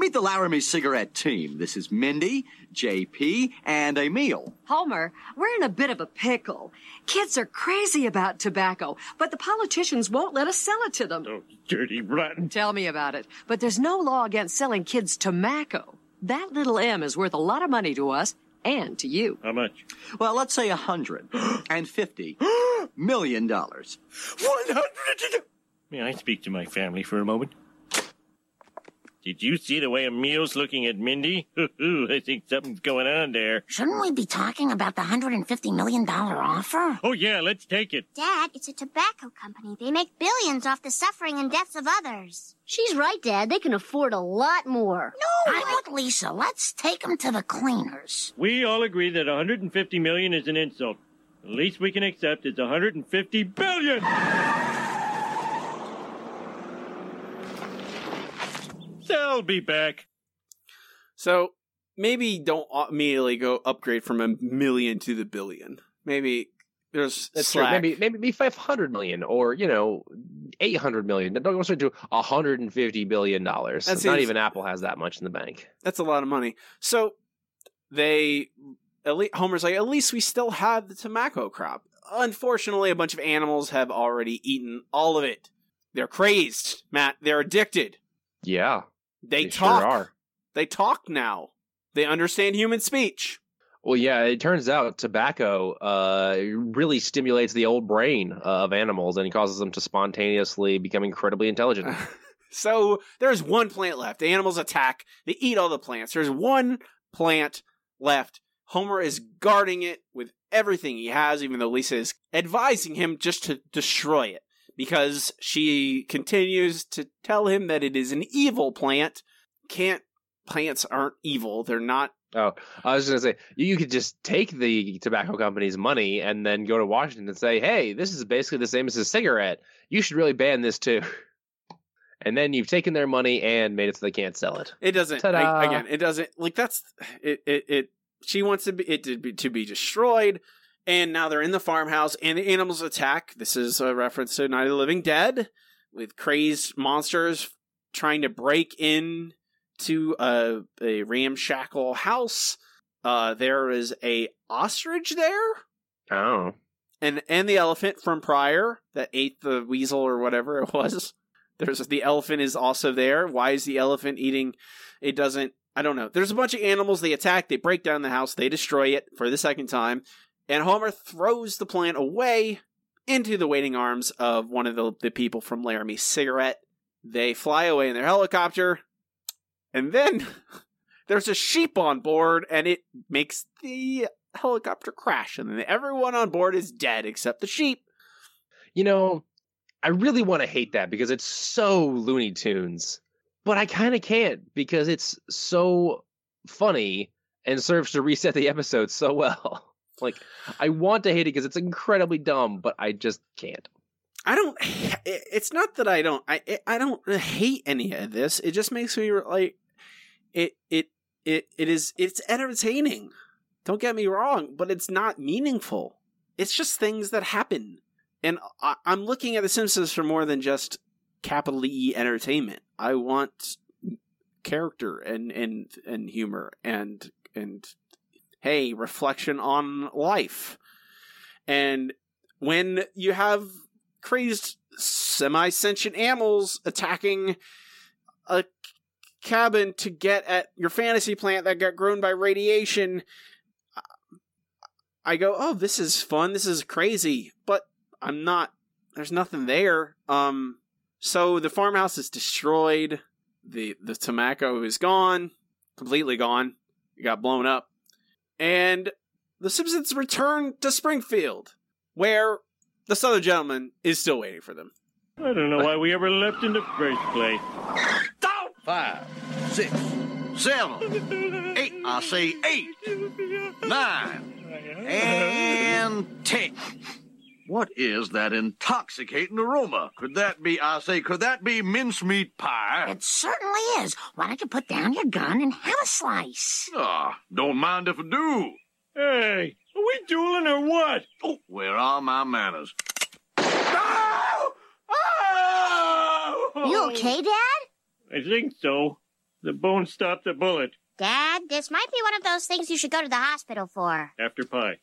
Meet the Laramie Cigarette team. This is Mindy, JP, and Emil. Homer, we're in a bit of a pickle. Kids are crazy about tobacco, but the politicians won't let us sell it to them. Oh, dirty rotten. Tell me about it. But there's no law against selling kids tomacco. That little M is worth a lot of money to us and to you. How much? Well, let's say a hundred and fifty million dollars. One hundred. May I speak to my family for a moment? Did you see the way Emil's looking at Mindy? I think something's going on there. Shouldn't we be talking about the $150 million offer? Oh yeah, let's take it. Dad, it's a tobacco company. They make billions off the suffering and deaths of others. She's right, Dad. They can afford a lot more. No, I'm with Lisa. Let's take them to the cleaners. We all agree that 150 million is an insult. The least we can accept is 150 billion. They'll be back. So maybe don't immediately go upgrade from a million to the billion. Maybe there's That's true. Maybe maybe be five hundred million or you know eight hundred million. Don't go straight to hundred and fifty billion dollars. That Not even Apple has that much in the bank. That's a lot of money. So they, at least, Homer's like, at least we still have the tomacco crop. Unfortunately, a bunch of animals have already eaten all of it. they're crazed, Matt. They're addicted. Yeah, They, they talk. sure are. They talk now. They understand human speech. Well, yeah, it turns out tomacco uh, really stimulates the old brain of animals and causes them to spontaneously become incredibly intelligent. So there's one plant left. The animals attack. They eat all the plants. There's one plant left. Homer is guarding it with everything he has, even though Lisa is advising him just to destroy it because she continues to tell him that it is an evil plant. Can't plants aren't evil. They're not. Oh, I was going to say, you, could just take the tobacco company's money and then go to Washington and say, hey, this is basically the same as a cigarette. You should really ban this too. And then you've taken their money and made it so they can't sell it. It doesn't. I- again, it doesn't. Like that's it. It. it she wants to be, it to be, to be destroyed, and now they're in the farmhouse, and the animals attack. This is a reference to Night of the Living Dead, with crazed monsters trying to break in to a, a ramshackle house. Uh, there is a ostrich there, Oh. and and the elephant from prior that ate the weasel or whatever it was. There's the elephant is also there. Why is the elephant eating? It doesn't. I don't know. There's a bunch of animals. They attack. They break down the house. They destroy it for the second time, and Homer throws the plant away into the waiting arms of one of the, the people from Laramie's cigarette. They fly away in their helicopter, and then there's a sheep on board, and it makes the helicopter crash, and then everyone on board is dead except the sheep. You know, I really want to hate that because it's so Looney Tunes, but I kind of can't because it's so funny and serves to reset the episode so well. Like, I want to hate it because it's incredibly dumb, but I just can't. I don't. It's not that I don't. I I don't hate any of this. It just makes me like it. It it it is. It's entertaining. Don't get me wrong, but it's not meaningful. It's just things that happen, and I, I'm looking at The Simpsons for more than just capital E entertainment. I want character and and and humor and and hey reflection on life and when you have crazed semi sentient animals attacking a cabin to get at your fantasy plant that got grown by radiation. I go, oh, this is fun. This is crazy, but I'm not. There's nothing there. Um, so the farmhouse is destroyed. the The tomacco is gone, completely gone. It got blown up, and the Simpsons return to Springfield, where the Southern gentleman is still waiting for them. I don't know why we ever left in the first place. Five, six, seven, eight. I say eight, nine, and ten. What is that intoxicating aroma? Could that be, I say, could that be mincemeat pie? It certainly is. Why don't you put down your gun and have a slice? Ah, don't mind if I do. Hey, are we dueling or what? Oh, where are my manners? You okay, Dad? I think so. The bone stopped the bullet Dad, this might be one of those things you should go to the hospital for. after pie.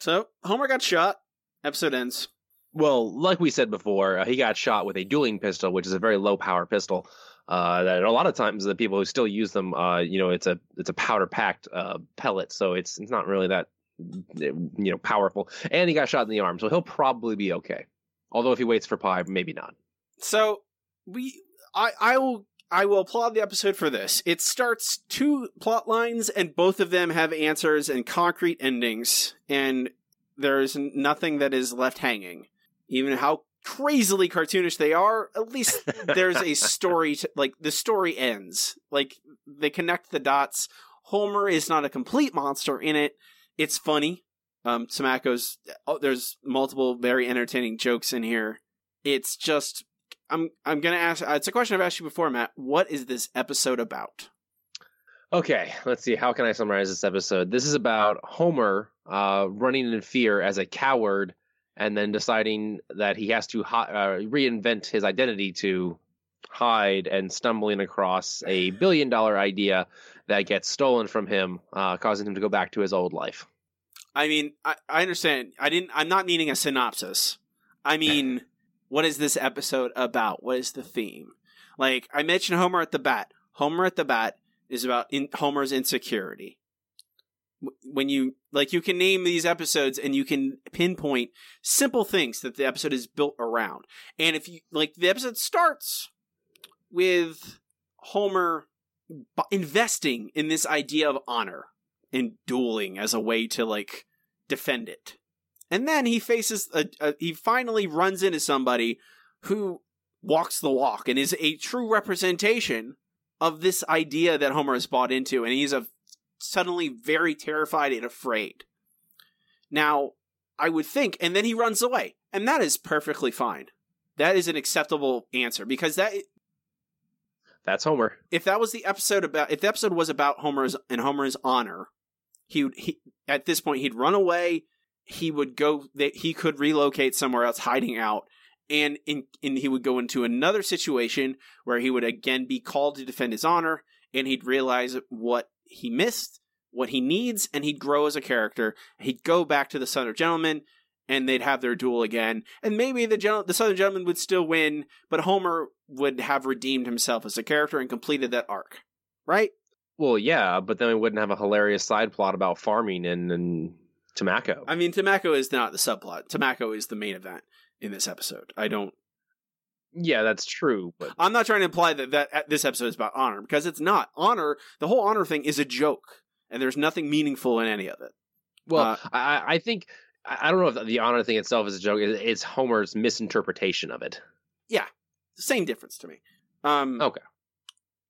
So Homer got shot. Episode ends. Well, like we said before, uh, he got shot with a dueling pistol, which is a very low power pistol. Uh, that a lot of times the people who still use them, uh, you know, it's a it's a powder packed uh, pellet, so it's it's not really that you know powerful. And he got shot in the arm, so he'll probably be okay. Although if he waits for pie, maybe not. So we, I, I will, I will applaud the episode for this. It starts two plot lines, and both of them have answers and concrete endings, and there is nothing that is left hanging. Even how crazily cartoonish they are, at least there's a story. To, like the story ends. Like they connect the dots. Homer is not a complete monster in it. It's funny. Um, Tomacco's. Oh, there's multiple very entertaining jokes in here. It's just I'm I'm gonna ask. Uh, it's a question I've asked you before, Matt. What is this episode about? Okay, let's see. How can I summarize this episode? This is about Homer uh, running in fear as a coward, and then deciding that he has to hi- uh, reinvent his identity to hide, and stumbling across a billion dollar idea that gets stolen from him, uh, causing him to go back to his old life. I mean, I, I understand. I didn't. I'm not needing a synopsis. I mean, what is this episode about? What is the theme? Like I mentioned Homer at the bat. Homer at the bat is about in, Homer's insecurity. When you like you can name these episodes and you can pinpoint simple things that the episode is built around. And if you like the episode starts with Homer investing in this idea of honor and dueling as a way to like defend it. And then he faces a, a, he finally runs into somebody who walks the walk and is a true representation of this idea that Homer has bought into and he's a suddenly very terrified and afraid. Now, I would think and then he runs away. And that is perfectly fine. That is an acceptable answer because that That's Homer. if that was the episode about if the episode was about Homer's and Homer's honor, he would he at this point he'd run away. He would go that he could relocate somewhere else, hiding out, and in and he would go into another situation where he would again be called to defend his honor, and he'd realize what he missed, what he needs, and he'd grow as a character. He'd go back to the Southern Gentleman, and they'd have their duel again, and maybe the gen- the Southern Gentleman would still win, but Homer would have redeemed himself as a character and completed that arc, right? Well, yeah, but then we wouldn't have a hilarious side plot about farming and, and Tomacco. I mean, Tomacco is not the subplot. Tomacco is the main event in this episode. I don't. Yeah, that's true, but I'm not trying to imply that that uh, this episode is about honor because it's not. Honor, the whole honor thing is a joke, and there's nothing meaningful in any of it. well, Uh, I, I think I don't know if the honor thing itself is a joke. It's it's Homer's misinterpretation of it. Yeah, same difference to me. Um, Okay.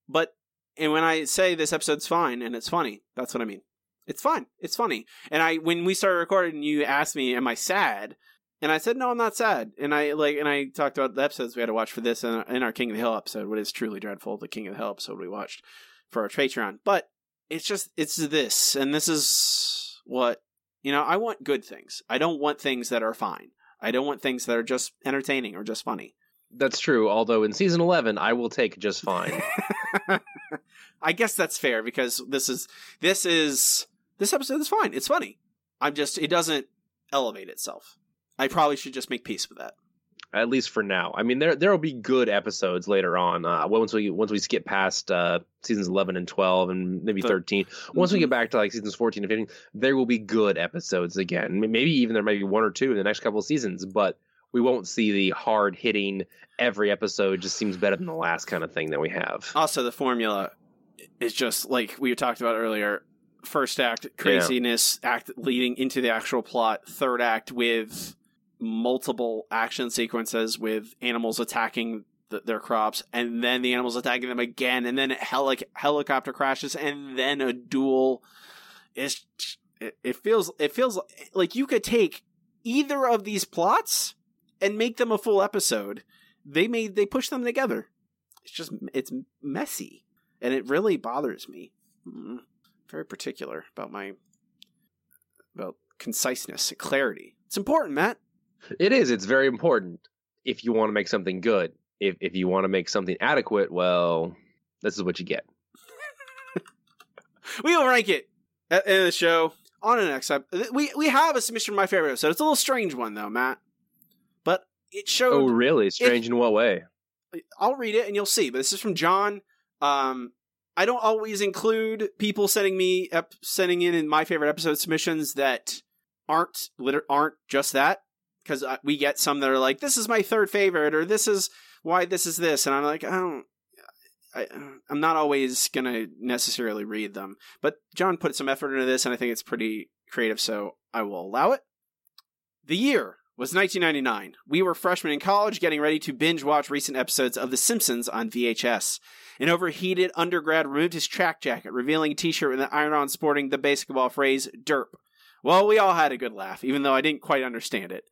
But and when I say this episode's fine and it's funny, that's what I mean. It's fine. It's funny. And I when we started recording, you asked me, "Am I sad?" And I said, "No, I'm not sad." And I like and I talked about the episodes we had to watch for this in, in our King of the Hill episode, what is truly dreadful, the King of the Hill episode we watched for our Patreon. But it's just it's this, and this is what you know. I want good things. I don't want things that are fine. I don't want things that are just entertaining or just funny. That's true. Although in season eleven, I will take just fine. I guess that's fair because this is this is this episode is fine. It's funny. I'm just it doesn't elevate itself. I probably should just make peace with that. At least for now. I mean, there there will be good episodes later on. Uh, once we once we skip past uh, seasons eleven and twelve and maybe thirteen. Once we Mhm. get back to like seasons fourteen and fifteen, there will be good episodes again. Maybe even there might be one or two in the next couple of seasons, but we won't see the hard hitting. Every episode just seems better than the last kind of thing that we have. Also, the formula is just like we talked about earlier. First act craziness, act leading into the actual plot. Third act with multiple action sequences with animals attacking th- their crops, and then the animals attacking them again, and then heli- helicopter crashes, and then a duel. It's it, feels it feels like you could take either of these plots and make them a full episode. They made they push them together. It's just it's messy and it really bothers me. Mm, very particular about my about conciseness and clarity. It's important matt It is. It's very important if you want to make something good. If if you want to make something adequate, well, this is what you get. we will rank it at the end of the show on the next ep- we we have a submission from my favorite episode it's a little strange one though matt but it showed Oh, really? Strange in what way? I'll read it and you'll see. But this is from John. Um, I don't always include people sending me ep- sending in, in my favorite episode submissions that aren't liter- aren't just that because we get some that are like this is my third favorite or this is why this is this and I'm like I don't. I, I'm not always gonna necessarily read them, but John put some effort into this, and I think it's pretty creative, so I will allow it. The year was 1999. We were freshmen in college getting ready to binge watch recent episodes of The Simpsons on VHS. An overheated undergrad removed his track jacket, revealing a t shirt with an iron on sporting the basketball phrase DERP. Well, we all had a good laugh, even though I didn't quite understand it.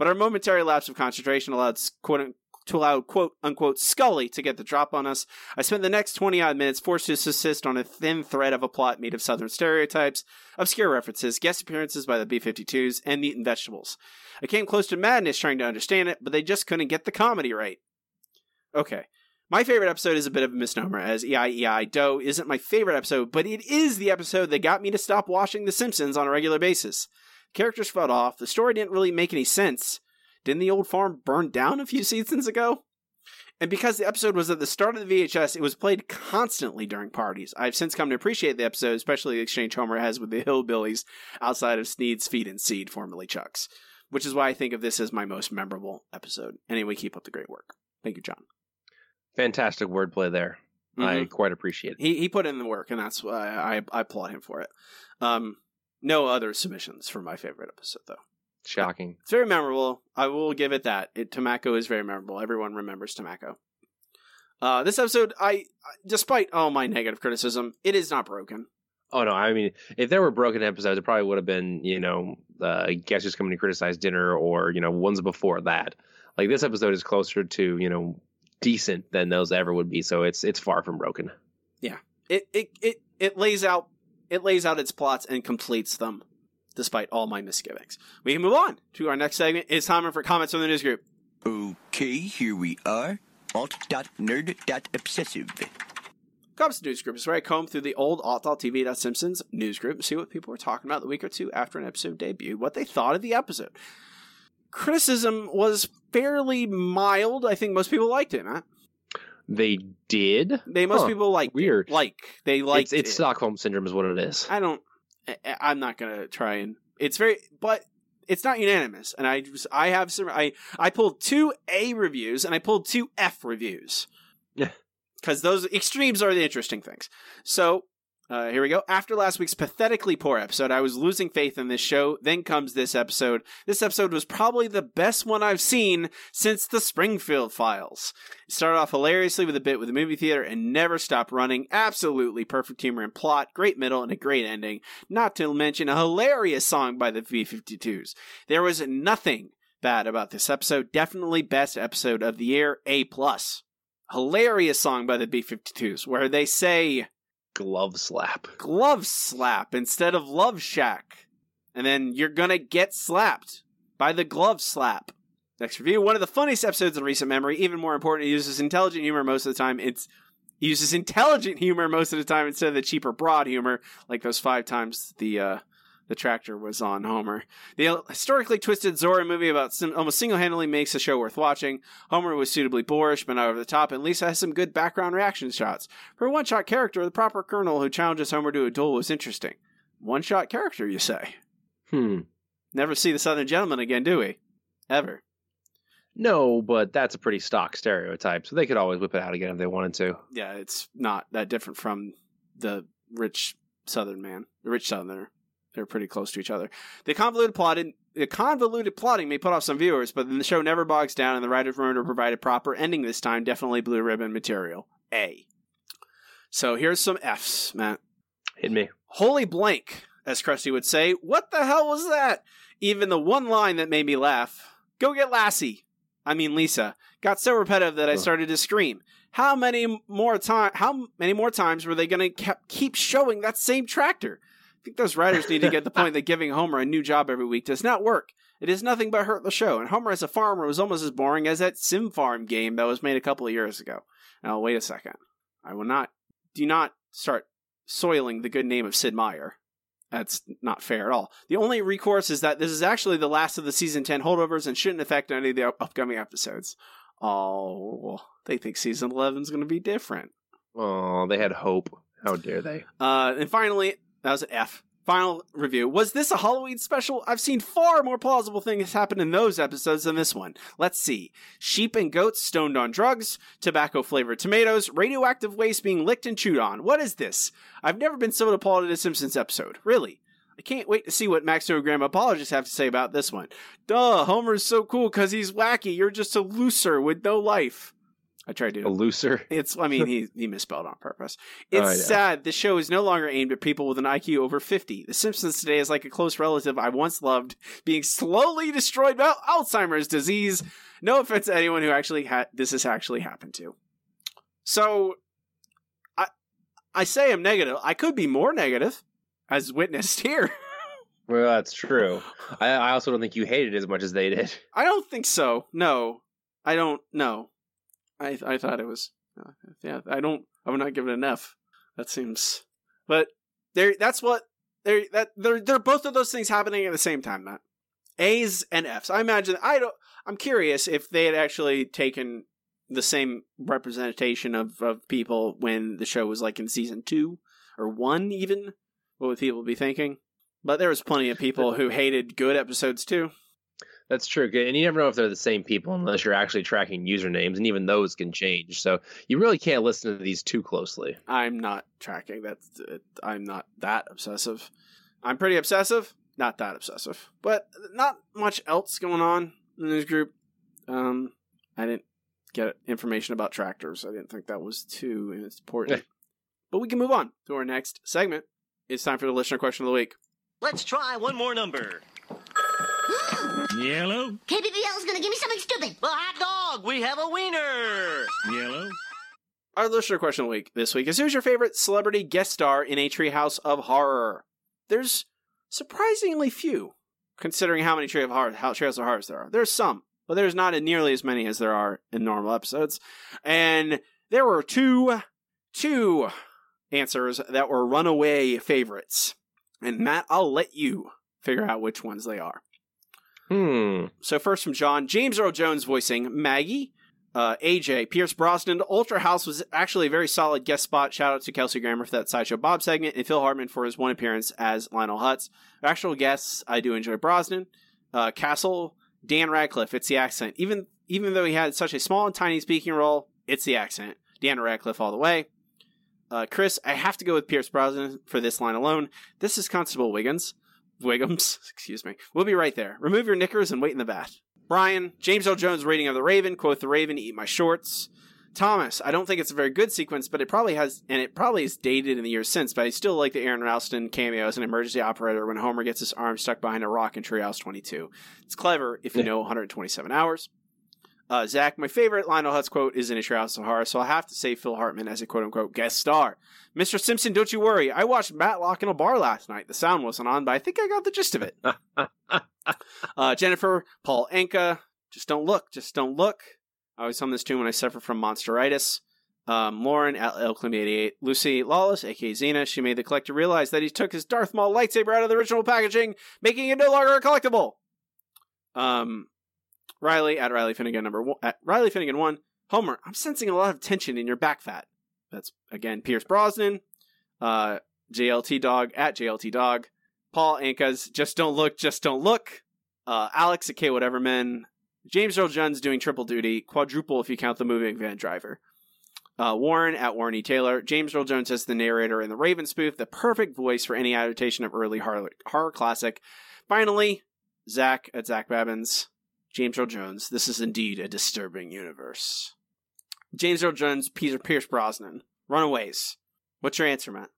But our momentary lapse of concentration allowed quote to allow quote unquote Scully to get the drop on us. I spent the next 20 odd minutes forced to subsist on a thin thread of a plot made of Southern stereotypes, obscure references, guest appearances by the B 52s, and meat and vegetables. I came close to madness trying to understand it, but they just couldn't get the comedy right. Okay. My favorite episode is a bit of a misnomer, as EIEI Doe isn't my favorite episode, but it is the episode that got me to stop watching The Simpsons on a regular basis. Characters fell off, the story didn't really make any sense. Didn't the old farm burn down a few seasons ago? And because the episode was at the start of the VHS, it was played constantly during parties. I've since come to appreciate the episode, especially the exchange Homer has with the hillbillies outside of Sneed's Feed and Seed, formerly Chuck's, which is why I think of this as my most memorable episode. Anyway, keep up the great work. Thank you, John. Fantastic wordplay there. I Mhm. quite appreciate it. He he put in the work, and that's why I I applaud him for it. Um, no other submissions for my favorite episode though. Shocking. It's very memorable. I will give it that. It Tomacco is very memorable. Everyone remembers Tomacco. Uh, this episode, I, despite all my negative criticism, it is not broken. Oh no, I mean, if there were broken episodes, it probably would have been, you know, uh, guess who's coming to criticize dinner, or you know, ones before that. Like this episode is closer to, you know, decent than those ever would be. So it's it's far from broken. Yeah, it it it it lays out it lays out its plots and completes them, despite all my misgivings. We can move on to our next segment. It's time for comments from the news group. Okay, here we are. Alt.nerd.obsessive. Comes News Group is where I comb through the old alt.tv.simpsons news group and see what people were talking about the week or two after an episode debuted, what they thought of the episode. Criticism was fairly mild. I think most people liked it, Matt. They did. They most Huh, people like weird. It. Like they like it's it's it. Stockholm syndrome is what it is. I don't. I, I'm not gonna try and. It's very, but it's not unanimous. And I, just- I have some. I, I pulled two A reviews and I pulled two F reviews. Yeah. Because those extremes are the interesting things. So uh, here we go. After last week's pathetically poor episode, I was losing faith in this show. Then comes this episode. This episode was probably the best one I've seen since the Springfield Files. It started off hilariously with a bit with the movie theater and never stopped running. Absolutely perfect humor and plot, great middle, and a great ending. Not to mention a hilarious song by the B52s. There was nothing bad about this episode. Definitely best episode of the year. A plus. Hilarious song by the B52s where they say Glove slap. glove slap instead of love shack. And then you're gonna get slapped by the glove slap. Next review, one of the funniest episodes in recent memory. Even more important, it uses intelligent humor most of the time. It's it uses intelligent humor most of the time instead of the cheaper broad humor, like those five times the uh, the tractor was on Homer. The historically twisted Zorro movie about sim- almost single handedly makes the show worth watching. Homer was suitably boorish but not over the top, and Lisa has some good background reaction shots. For a one shot character, the proper colonel who challenges Homer to a duel was interesting. One shot character, you say? Hmm. Never see the Southern Gentleman again, do we? Ever. No, but that's a pretty stock stereotype, so they could always whip it out again if they wanted to. Yeah, it's not that different from the rich Southern man, the rich Southerner. They're pretty close to each other. The convoluted plotting, the convoluted plotting may put off some viewers, but then the show never bogs down, and the writers remember to provide a proper ending this time. Definitely blue ribbon material. A. So here's some Fs, Matt. Hit me. Holy blank, as Krusty would say. What the hell was that? Even the one line that made me laugh. Go get Lassie. I mean Lisa. Got so repetitive that I started to scream. How many more time? How many more times were they going to keep showing that same tractor? I think those writers need to get the point that giving Homer a new job every week does not work. It is nothing but hurt the show. And Homer as a farmer was almost as boring as that Sim Farm game that was made a couple of years ago. Now wait a second. I will not. Do not start soiling the good name of Sid Meier. That's not fair at all. The only recourse is that this is actually the last of the season 10 holdovers and shouldn't affect any of the upcoming episodes. Oh, they think season 11 is going to be different. Oh, they had hope. How dare they? Uh, and finally, that was an F. Final review. Was this a Halloween special? I've seen far more plausible things happen in those episodes than this one. Let's see. Sheep and goats stoned on drugs, tobacco flavored tomatoes, radioactive waste being licked and chewed on. What is this? I've never been so appalled at a Simpsons episode. Really. I can't wait to see what Maxtone-Graham apologists have to say about this one. Duh, Homer's so cool because he's wacky. You're just a loser with no life. I tried to A looser. it's. I mean, he he misspelled on purpose. Oh, It's I know. sad. The show is no longer aimed at people with an IQ over fifty. The Simpsons today is like a close relative I once loved being slowly destroyed by Alzheimer's disease. No offense to anyone who actually had this has actually happened to. So, I I say I'm negative. I could be more negative, as witnessed here. Well, that's true. I, I also don't think you hated it as much as they did. I don't think so. No, I don't. No, I I thought it was. Uh, yeah, I don't. I would not give it an F. That seems. But there. That's what. There. That. There. There. are Both of those things happening at the same time. Matt. A's and F's. I imagine. I don't. I'm curious if they had actually taken the same representation of, of people when the show was like in season two or one, even. What would people be thinking? But there was plenty of people who hated good episodes too. That's true, and you never know if they're the same people unless you're actually tracking usernames, and even those can change. So you really can't listen to these too closely. I'm not tracking. That's I'm not that obsessive. I'm pretty obsessive, not that obsessive, but not much else going on in this group. Um, I didn't get information about tractors. I didn't think that was too important. but we can move on to our next segment. It's time for the listener question of the week. Let's try one more number. Yellow. KBBL is gonna give me something stupid. Well, hot dog. We have a wiener. Yellow. Our listener question of the week this week is Who's your favorite celebrity guest star in a treehouse of horror? There's surprisingly few, considering how many tree of horror, how treehouse of horrors there are. There's some, but there's not nearly as many as there are in normal episodes. And there were two, two answers that were runaway favorites. And Matt, I'll let you figure out which ones they are. Hmm. So first from John, James Earl Jones voicing Maggie. Uh, AJ, Pierce Brosnan, Ultra House was actually a very solid guest spot. Shout out to Kelsey Grammer for that Sideshow Bob segment, and Phil Hartman for his one appearance as Lionel Hutz. Actual guests, I do enjoy Brosnan. Uh, Castle, Dan Radcliffe, it's the accent. Even even though he had such a small and tiny speaking role, it's the accent. Dan Radcliffe all the way. Uh, Chris, I have to go with Pierce Brosnan for this line alone. This is Constable Wiggins. Wiggums, excuse me. We'll be right there. Remove your knickers and wait in the bath. Brian, James Earl Jones reading of the Raven, quote the Raven, eat my shorts. Thomas, I don't think it's a very good sequence, but it probably has, and it probably is dated in the years since, but I still like the Aron Ralston cameo as an emergency operator when Homer gets his arm stuck behind a rock in Treehouse 22. It's clever if you know 127 hours. Uh, Zach, my favorite Lionel Hutz quote is in a Treehouse of Horror, so I'll have to say Phil Hartman as a quote unquote guest star. Mr. Simpson, don't you worry. I watched Matlock in a bar last night. The sound wasn't on, but I think I got the gist of it. uh, Jennifer, Paul Anka, just don't look, just don't look. I always hum this tune when I suffer from monsteritis. Um, Lauren at Elclim88, Lucy Lawless, aka Xena, she made the collector realize that he took his Darth Maul lightsaber out of the original packaging, making it no longer a collectible. Um, Riley at Riley Finnegan number one, at Riley Finnegan one. Homer, I'm sensing a lot of tension in your back fat. That's again Pierce Brosnan. Uh, JLT Dog at JLT Dog. Paul Ankas, just don't look, just don't look. Uh, Alex at K Whatever Men. James Earl Jones doing triple duty, quadruple if you count the moving van driver. Uh, Warren at Warren E. Taylor. James Earl Jones as the narrator in the Raven spoof, the perfect voice for any adaptation of early horror, horror classic. Finally, Zach at Zach Babbins. James Earl Jones. This is indeed a disturbing universe. James Earl Jones, Peter Pierce Brosnan. Runaways. What's your answer, Matt?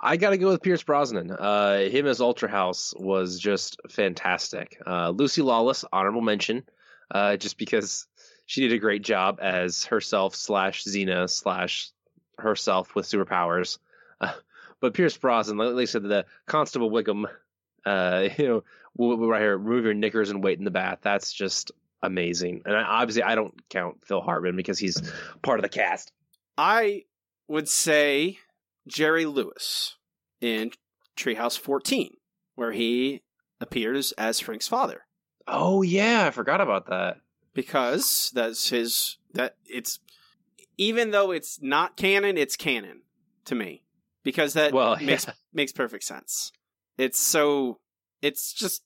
I got to go with Pierce Brosnan. Uh, him as Ultra House was just fantastic. Uh, Lucy Lawless, honorable mention, uh, just because she did a great job as herself slash Xena slash herself with superpowers. But Pierce Brosnan, like I said, the Constable Wickham, uh, you know, right here, remove your knickers and wait in the bath. That's just amazing. And I, obviously, I don't count Phil Hartman because he's part of the cast. I would say Jerry Lewis in Treehouse 14, where he appears as Frank's father. Oh yeah, I forgot about that. Because that's his that it's even though it's not canon, it's canon to me. Because that well, makes yeah. makes perfect sense. It's so it's just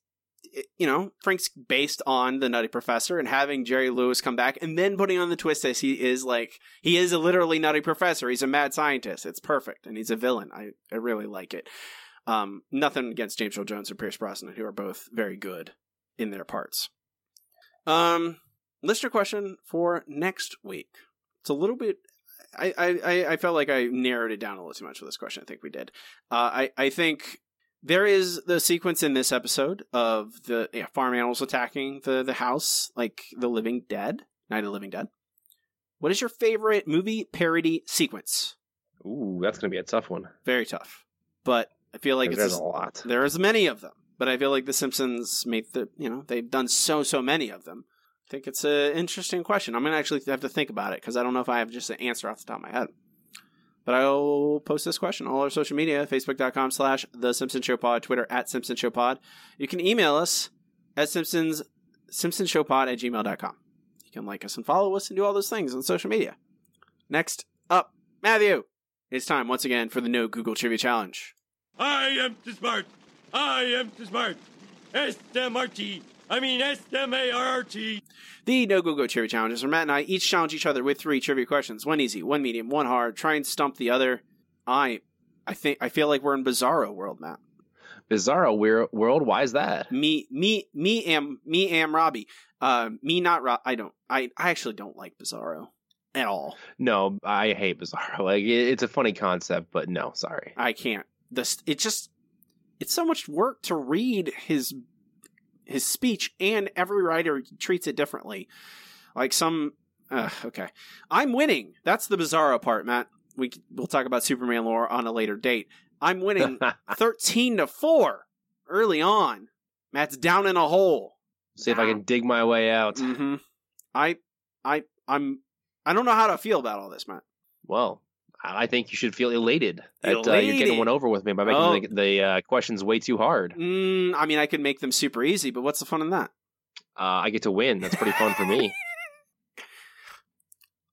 you know, Frank's based on the Nutty Professor and having Jerry Lewis come back and then putting on the twist as he is like he is a literally Nutty Professor. He's a mad scientist. It's perfect, and he's a villain. I I really like it. Um, nothing against James Earl Jones or Pierce Brosnan, who are both very good in their parts. Um, listener question for next week. It's a little bit. I, I, I felt like I narrowed it down a little too much for this question. I think we did. Uh, I, I think there is the sequence in this episode of the yeah, farm animals attacking the, the house, like the living dead, Night of the Living Dead. What is your favorite movie parody sequence? Ooh, that's gonna be a tough one. Very tough, but I feel like it's There's a lot. There's many of them, but I feel like The Simpsons made the you know they've done so so many of them. I think it's an interesting question. I'm gonna actually have to think about it because I don't know if I have just an answer off the top of my head. But I'll post this question on all our social media, facebook.com slash The Simpson Show Pod, Twitter at Simpson Show Pod. You can email us at Simpsons simpsonshowpod at gmail.com. You can like us and follow us and do all those things on social media. Next up, Matthew. It's time once again for the No Google Trivia Challenge. I am too smart. I am too smart. S-M-R-T. I mean S-M-A-R-R-T. The No Go Go Trivia Challenges where Matt and I each challenge each other with three trivia questions. One easy, one medium, one hard. Try and stump the other. I I think I feel like we're in Bizarro world, Matt. Bizarro weir- world. Why is that? Me me me am me am Robbie. Uh me not Rob I don't I, I actually don't like Bizarro at all. No, I hate Bizarro. Like it- it's a funny concept, but no, sorry. I can't. This it just it's so much work to read his his speech, and every writer treats it differently. Like some, uh, okay, I'm winning. That's the Bizarro part, Matt. We we'll talk about Superman lore on a later date. I'm winning thirteen to four early on. Matt's down in a hole. See if I can dig my way out. hmm I I I'm I don't know how to feel about all this, Matt. Well, I think you should feel elated that uh, you're getting one over with me by making Oh. the, the uh, questions way too hard. Mm, I mean, I could make them super easy, but what's the fun in that? Uh, I get to win. That's pretty fun for me.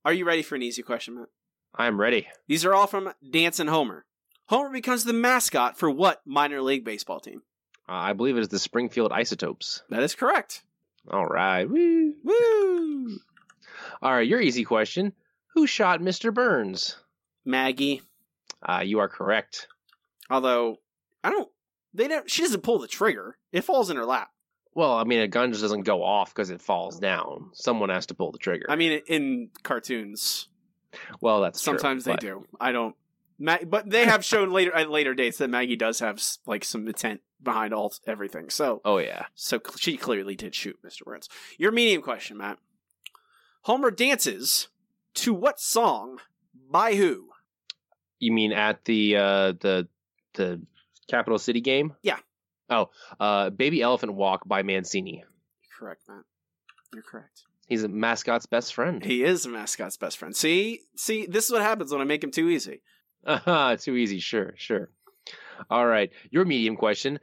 Are you ready for an easy question, Matt? I'm ready. These are all from Dancin' Homer. Homer becomes the mascot for what minor league baseball team? Uh, I believe it is the Springfield Isotopes. That is correct. All right. Woo. Woo! All right, your easy question. Who shot Mr. Burns? Maggie. Uh, you are correct. Although I don't, they don't. She doesn't pull the trigger. It falls in her lap. Well, I mean, a gun just doesn't go off because it falls down. Someone has to pull the trigger. I mean, in cartoons, well, that's true, sometimes they but- do. I don't. But they have shown later at later dates that Maggie does have like some intent behind all everything. So, Oh yeah. so cl- she clearly did shoot Mr. Burns. Your medium question, Matt. Homer dances to what song by who? You mean at the uh, the the capital city game? Yeah. Oh, uh, Baby Elephant Walk by Mancini. Correct, Matt. You're correct. He's a mascot's best friend. He is a mascot's best friend. See, see, this is what happens when I make him too easy. Aha, too easy. Sure, sure. All right, your medium question.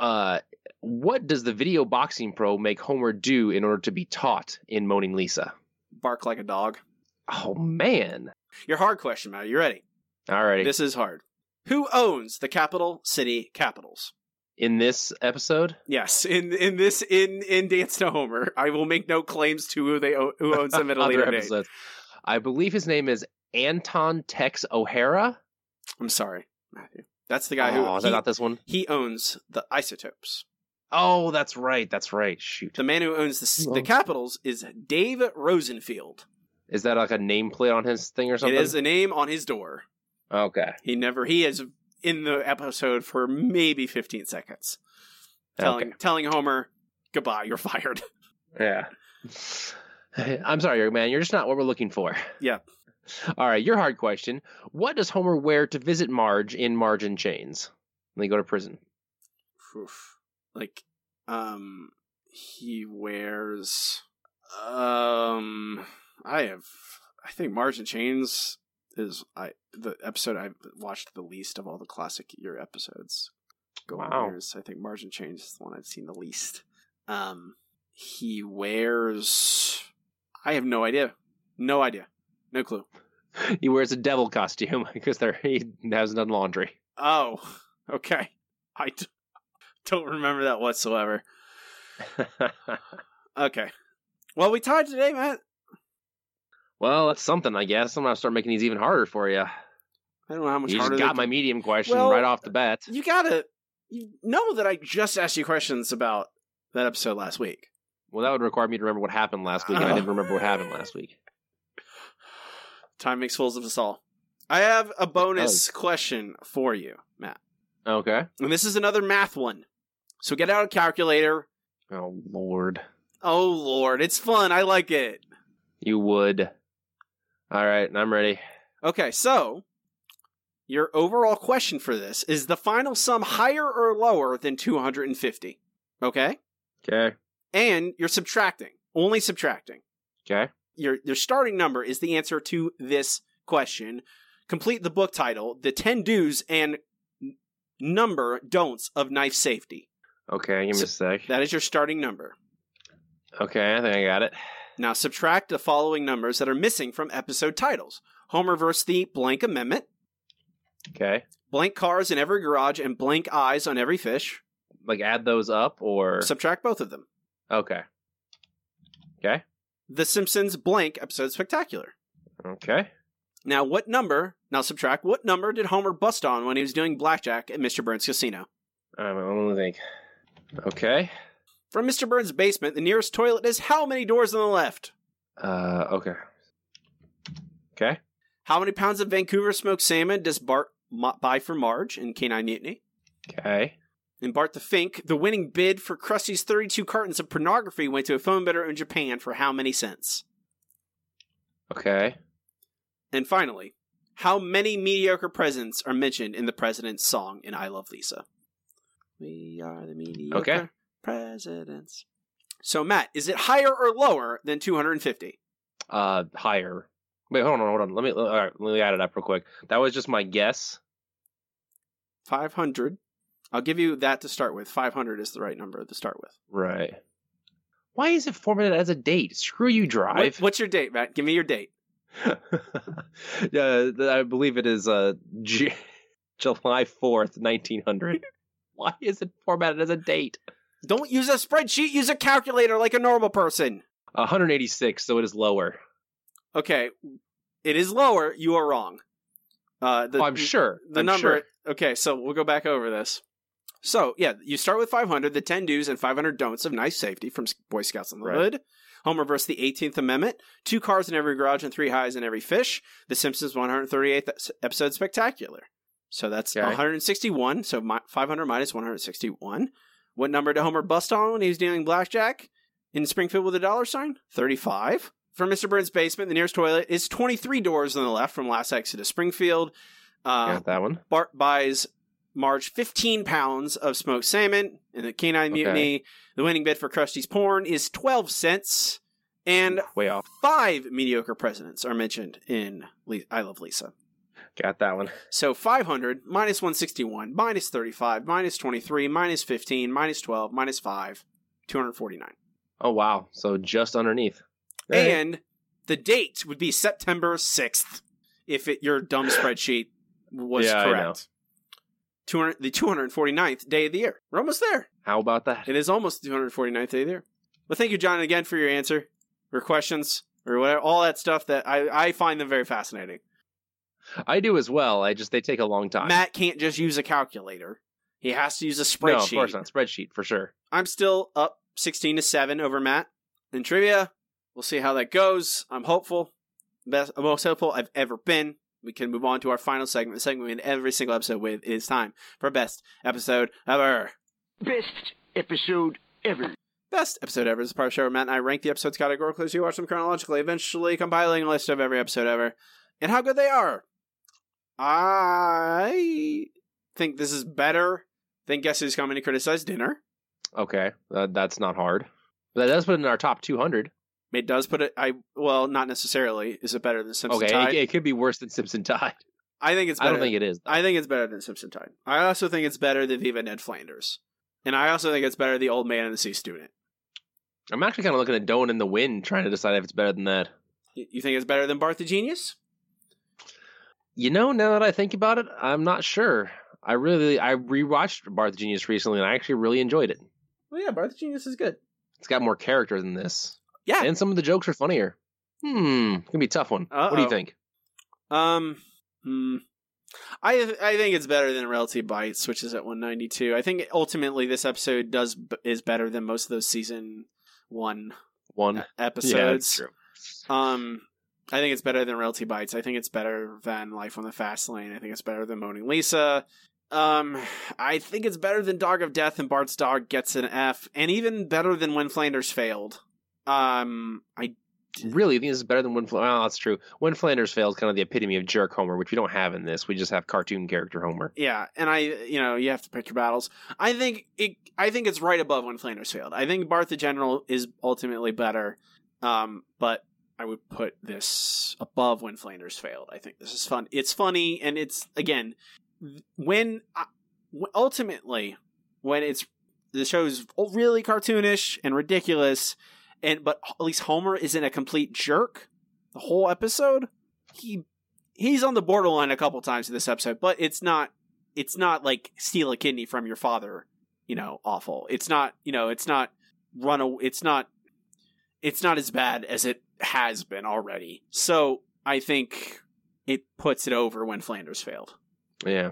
Uh, what does the video boxing pro make Homer do in order to be taught in Moaning Lisa? Bark like a dog. Oh man! Your hard question, Matt. You ready? All righty. This is hard. Who owns the capital city capitals? in this episode, Yes, in in this in in Dancin' Homer, I will make no claims to who they who owns them at a later date. I believe his name is Anton Tex O'Hara. I'm sorry, Matthew. That's the guy who oh, is he, not this one? he owns the isotopes. Oh, that's right. That's right. Shoot. The man who owns the the capitals is Dave Rosenfield. Is that like a nameplate on his thing or something? It is a name on his door. Okay. He never he is in the episode for maybe 15 seconds. Telling Okay. telling Homer, "Goodbye, you're fired." Yeah. I'm sorry, man. You're just not what we're looking for. Yeah. All right. Your hard question. What does Homer wear to visit Marge in Marge in Chains when they go to prison? Oof. Like um he wears um I have I think Marge in Chains is I the episode I've watched the least of all the classic year episodes. Go Wow. years. I think Marge in Chains is the one I've seen the least. Um he wears I have no idea. No idea. No clue. He wears a devil costume because there he hasn't done laundry. Oh, okay. I d- don't remember that whatsoever. Okay. Well, we tied today, Matt. Well, that's something, I guess. I'm gonna start making these even harder for you. I don't know how much You harder just got my can- medium question Well, right off the bat. You gotta you know that I just asked you questions about that episode last week. Well, that would require me to remember what happened last week, and I didn't remember what happened last week. Time makes fools of us all. I have a bonus question for you, Matt. Okay. And this is another math one. So get out a calculator. Oh Lord, Oh lord, it's fun. I like it. you would. All right, I'm ready. Okay, so your overall question for this is the final sum higher or lower than 250? Okay? Okay. And you're subtracting. Only subtracting. Okay. Your your starting number is the answer to this question. Complete the book title, The 10 Do's and Number Don'ts of Knife Safety. Okay. Give me a sec. That is your starting number. Okay, I think I got it. Now subtract the following numbers that are missing from episode titles Homer versus the blank amendment, Okay. blank cars in every garage, and blank eyes on every fish. Like add those up or Subtract both of them. Okay. Okay. The Simpsons blank episode spectacular. Okay. Now, what number? Now subtract what number did Homer bust on when he was doing blackjack at Mr. Burns' casino? Um, I'm gonna think. Okay. From Mr. Burns' basement, the nearest toilet is how many doors on the left? Uh okay. Okay. How many pounds of Vancouver smoked salmon does Bart mo- buy for Marge in Canine Mutiny? Okay. In Bart the Fink, the winning bid for Krusty's 32 cartons of pornography went to a phone bidder in Japan for how many cents? Okay. And finally, how many mediocre presidents are mentioned in the president's song in I Love Lisa? We are the mediocre Okay. Presidents. So, Matt, is it higher or lower than 250? Uh higher. Wait, hold on, hold on. Let me all right, let me add it up real quick. That was just my guess. 500. I'll give you that to start with. 500 is the right number to start with. Right. Why is it formatted as a date? Screw you, What- Drive. what's your date, Matt? Give me your date. yeah, I believe it is uh J- July fourth, nineteen hundred. Why is it formatted as a date? Don't use a spreadsheet, use a calculator like a normal person. 186, so it is lower. Okay, it is lower. You are wrong. Uh, the, Oh, I'm sure. The I'm number. sure. Okay, so we'll go back over this. So yeah, you start with 500, the 10 do's and 500 don'ts of nice safety from Boy Scouts in the Right. Hood. Homer versus the 18th Amendment. Two cars in every garage and three highs in every fish. The Simpsons 138th episode spectacular. So that's Okay. 161. So 500 minus 161. What number did Homer bust on when he was dealing blackjack in Springfield with a dollar sign? 35. From Mr. Burns' basement, the nearest toilet is 23 doors on the left from last exit to Springfield. Uh, Got that one. Bart buys Marge 15 pounds of smoked salmon in the Canine Okay. Mutiny. The winning bid for Krusty's porn is 12 cents. And Way off. five mediocre presidents are mentioned in Le- I Love Lisa. Got that one. So 500 minus 161 minus 35 minus 23 minus 15 minus 12 minus 5, 249. Oh wow. So just underneath. Hey. And the date would be September 6th if it, your dumb spreadsheet was Yeah, correct. 200, the 249th day of the year. We're almost there. How about that? It is almost the 249th day of the year. Well, thank you, John, again for your answer, or questions, or whatever, all that stuff that I, I find them very fascinating. I do as well. I just they take a long time. Matt can't just use a calculator. He has to use a spreadsheet. No, of course not. Spreadsheet for sure. I'm still up 16 to 7 over Matt in trivia. We'll see how that goes. I'm hopeful. Best, most hopeful I've ever been. We can move on to our final segment. The segment we end every single episode with is time for best episode ever. Best episode ever. Best episode ever is a part of the show where Matt and I rank the episodes categorically as we watch them chronologically, eventually compiling a list of every episode ever and how good they are. I think this is better than Guess Who's Coming to Criticize Dinner. Okay, uh, that's not hard. But that does put it in our top 200. It does put it. I well, not necessarily. Is it better than Simpson Okay, Tide? it, it could be worse than Simpson Tide. I think it's. I Better. don't think it is. I think it's better than Simpson Tide. I also think it's better than Viva Ned Flanders, and I also think it's better than the Old Man and the C Student. I'm actually kind of looking at D'oh-in' in the Wind, trying to decide if it's better than that. You think it's better than Bart the Genius? You know, now that I think about it, I'm not sure. I really, I rewatched Bart the Genius recently, and I actually really enjoyed it. Well, yeah, Bart the Genius is good. It's got more character than this. Yeah. And some of the jokes are funnier. Hmm, gonna be a tough one. What do you think? Um, hmm. I I think it's better than Realty Bites, which is at 192. I think ultimately this episode does is better than most of those season one One episodes. Yeah, that's true. Um, I think it's better than Realty Bites. I think it's better than Life on the Fast Lane. I think it's better than Moaning Lisa. Um, I think it's better than Dog of Death and Bart's Dog gets an F, and even better than When Flanders Failed. Um, I Really, think this is better than when? Flanders. Well, that's true. When Flanders fails, kind of the epitome of jerk Homer, which we don't have in this. We just have cartoon character Homer. yeah, and I you know you have to pick your battles. I think it. I think it's right above When Flanders Failed. I think Bart the General is ultimately better. Um, but I would put this above When Flanders Failed. I think this is fun. It's funny, and it's again when I- ultimately when it's the show's really cartoonish and ridiculous and but at least Homer isn't a complete jerk the whole episode. He he's on the borderline a couple times in this episode, but it's not it's not like steal a kidney from your father, you know, awful. It's not, you know, it's not run a, it's not it's not as bad as it has been already. So, I think it puts it over when Flanders failed. Yeah.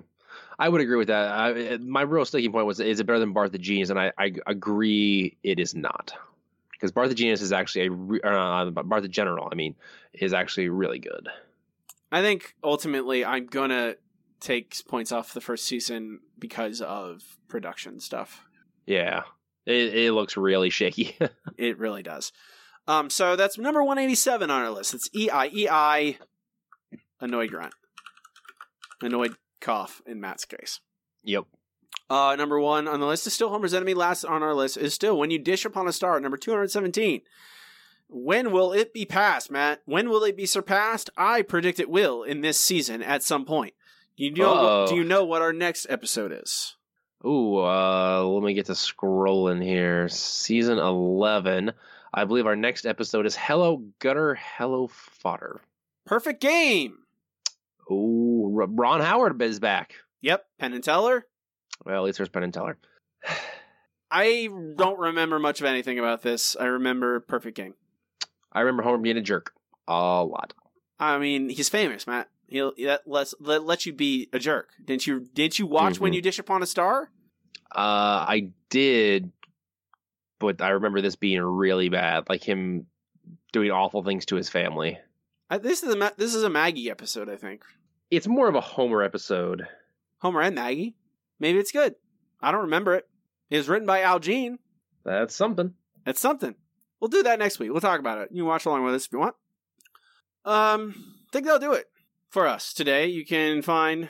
I would agree with that. I, my real sticking point was: is it better than Bart the Genius? And I, I agree, it is not, because Bart the Genius is actually a re- uh, Bart the General. I mean, is actually really good. I think ultimately I'm gonna take points off the first season because of production stuff. Yeah, it, it looks really shaky. it really does. Um, so that's number 187 on our list. It's E I E I. Annoyed grunt. Annoyed cough in Matt's case. Yep. Uh, number one on the list is still Homer's Enemy. Last on our list is still When You Dish Upon a Star, number 217. When will it be passed, Matt? When will it be surpassed? I predict it will in this season at some point. You know, do you know what our next episode is? Ooh, uh, let me get to scrolling here. Season 11. I believe our next episode is Hello Gutter, Hello Fodder. Perfect game. Oh, Ron Howard is back. Yep, Penn and Teller. Well, at least there's Penn and Teller. I don't remember much of anything about this. I remember Perfect Game. I remember Homer being a jerk a lot. I mean, he's famous, Matt. He'll that lets let, let you be a jerk. Didn't you? Didn't you watch mm-hmm. when you dish upon a star? Uh, I did, but I remember this being really bad, like him doing awful things to his family. I, this is a this is a Maggie episode, I think. It's more of a Homer episode. Homer and Maggie. Maybe it's good. I don't remember it. It was written by Al Jean. That's something. That's something. We'll do that next week. We'll talk about it. You can watch along with us if you want. Um, I think that'll do it for us today. You can find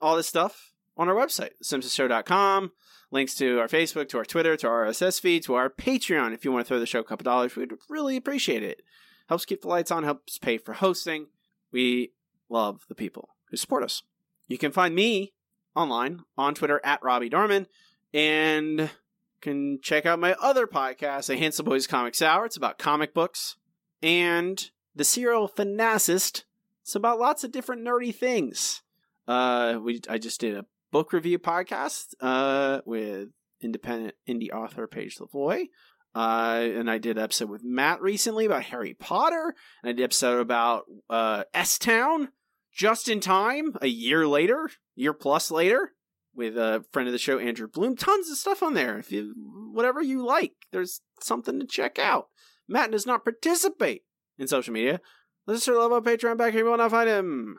all this stuff on our website, simpsonshow.com. Links to our Facebook, to our Twitter, to our RSS feed, to our Patreon. If you want to throw the show a couple dollars, we'd really appreciate it. Helps keep the lights on, helps pay for hosting. We love the people who support us. You can find me online on Twitter at Robbie Dorman and can check out my other podcast, The Handsome Boys Comics Hour. It's about comic books and the serial Fanacist. It's about lots of different nerdy things. Uh, we I just did a book review podcast uh, with independent indie author Paige Lavoie. Uh, and I did an episode with Matt recently about Harry Potter, and I did an episode about uh, S Town just in time, a year later, year plus later, with a friend of the show, Andrew Bloom. Tons of stuff on there. If you whatever you like, there's something to check out. Matt does not participate in social media. Let's love on Patreon back here. You will not find him.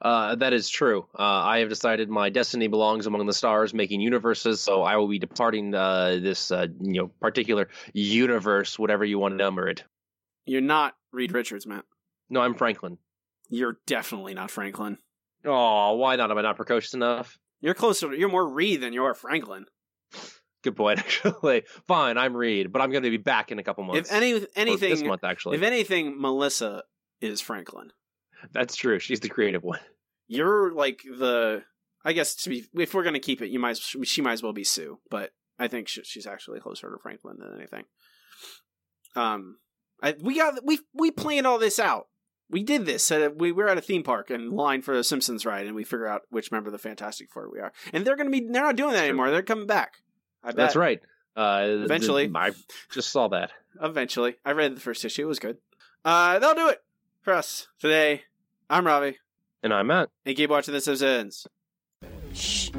Uh, that is true. Uh, I have decided my destiny belongs among the stars, making universes. So I will be departing uh, this, uh, you know, particular universe, whatever you want to number it. You're not Reed Richards, Matt. No, I'm Franklin. You're definitely not Franklin. Oh, why not? Am I not precocious enough? You're closer. You're more Reed than you are Franklin. Good point, actually. Fine, I'm Reed, but I'm going to be back in a couple months. If any anything, this month actually. If anything, Melissa is Franklin. That's true. She's the creative one. You're like the. I guess to be, if we're gonna keep it, you might she might as well be Sue, but I think she's actually closer to Franklin than anything. Um, I, we got we we planned all this out. We did this. Uh, we were at a theme park and line for the Simpsons ride, and we figure out which member of the Fantastic Four we are. And they're gonna be they're not doing that anymore. They're coming back. I bet. That's right. Uh, Eventually, I just saw that. Eventually, I read the first issue. It was good. Uh, that'll do it for us today. I'm Robbie. And I'm Matt. And keep watching The Simpsons. Shh.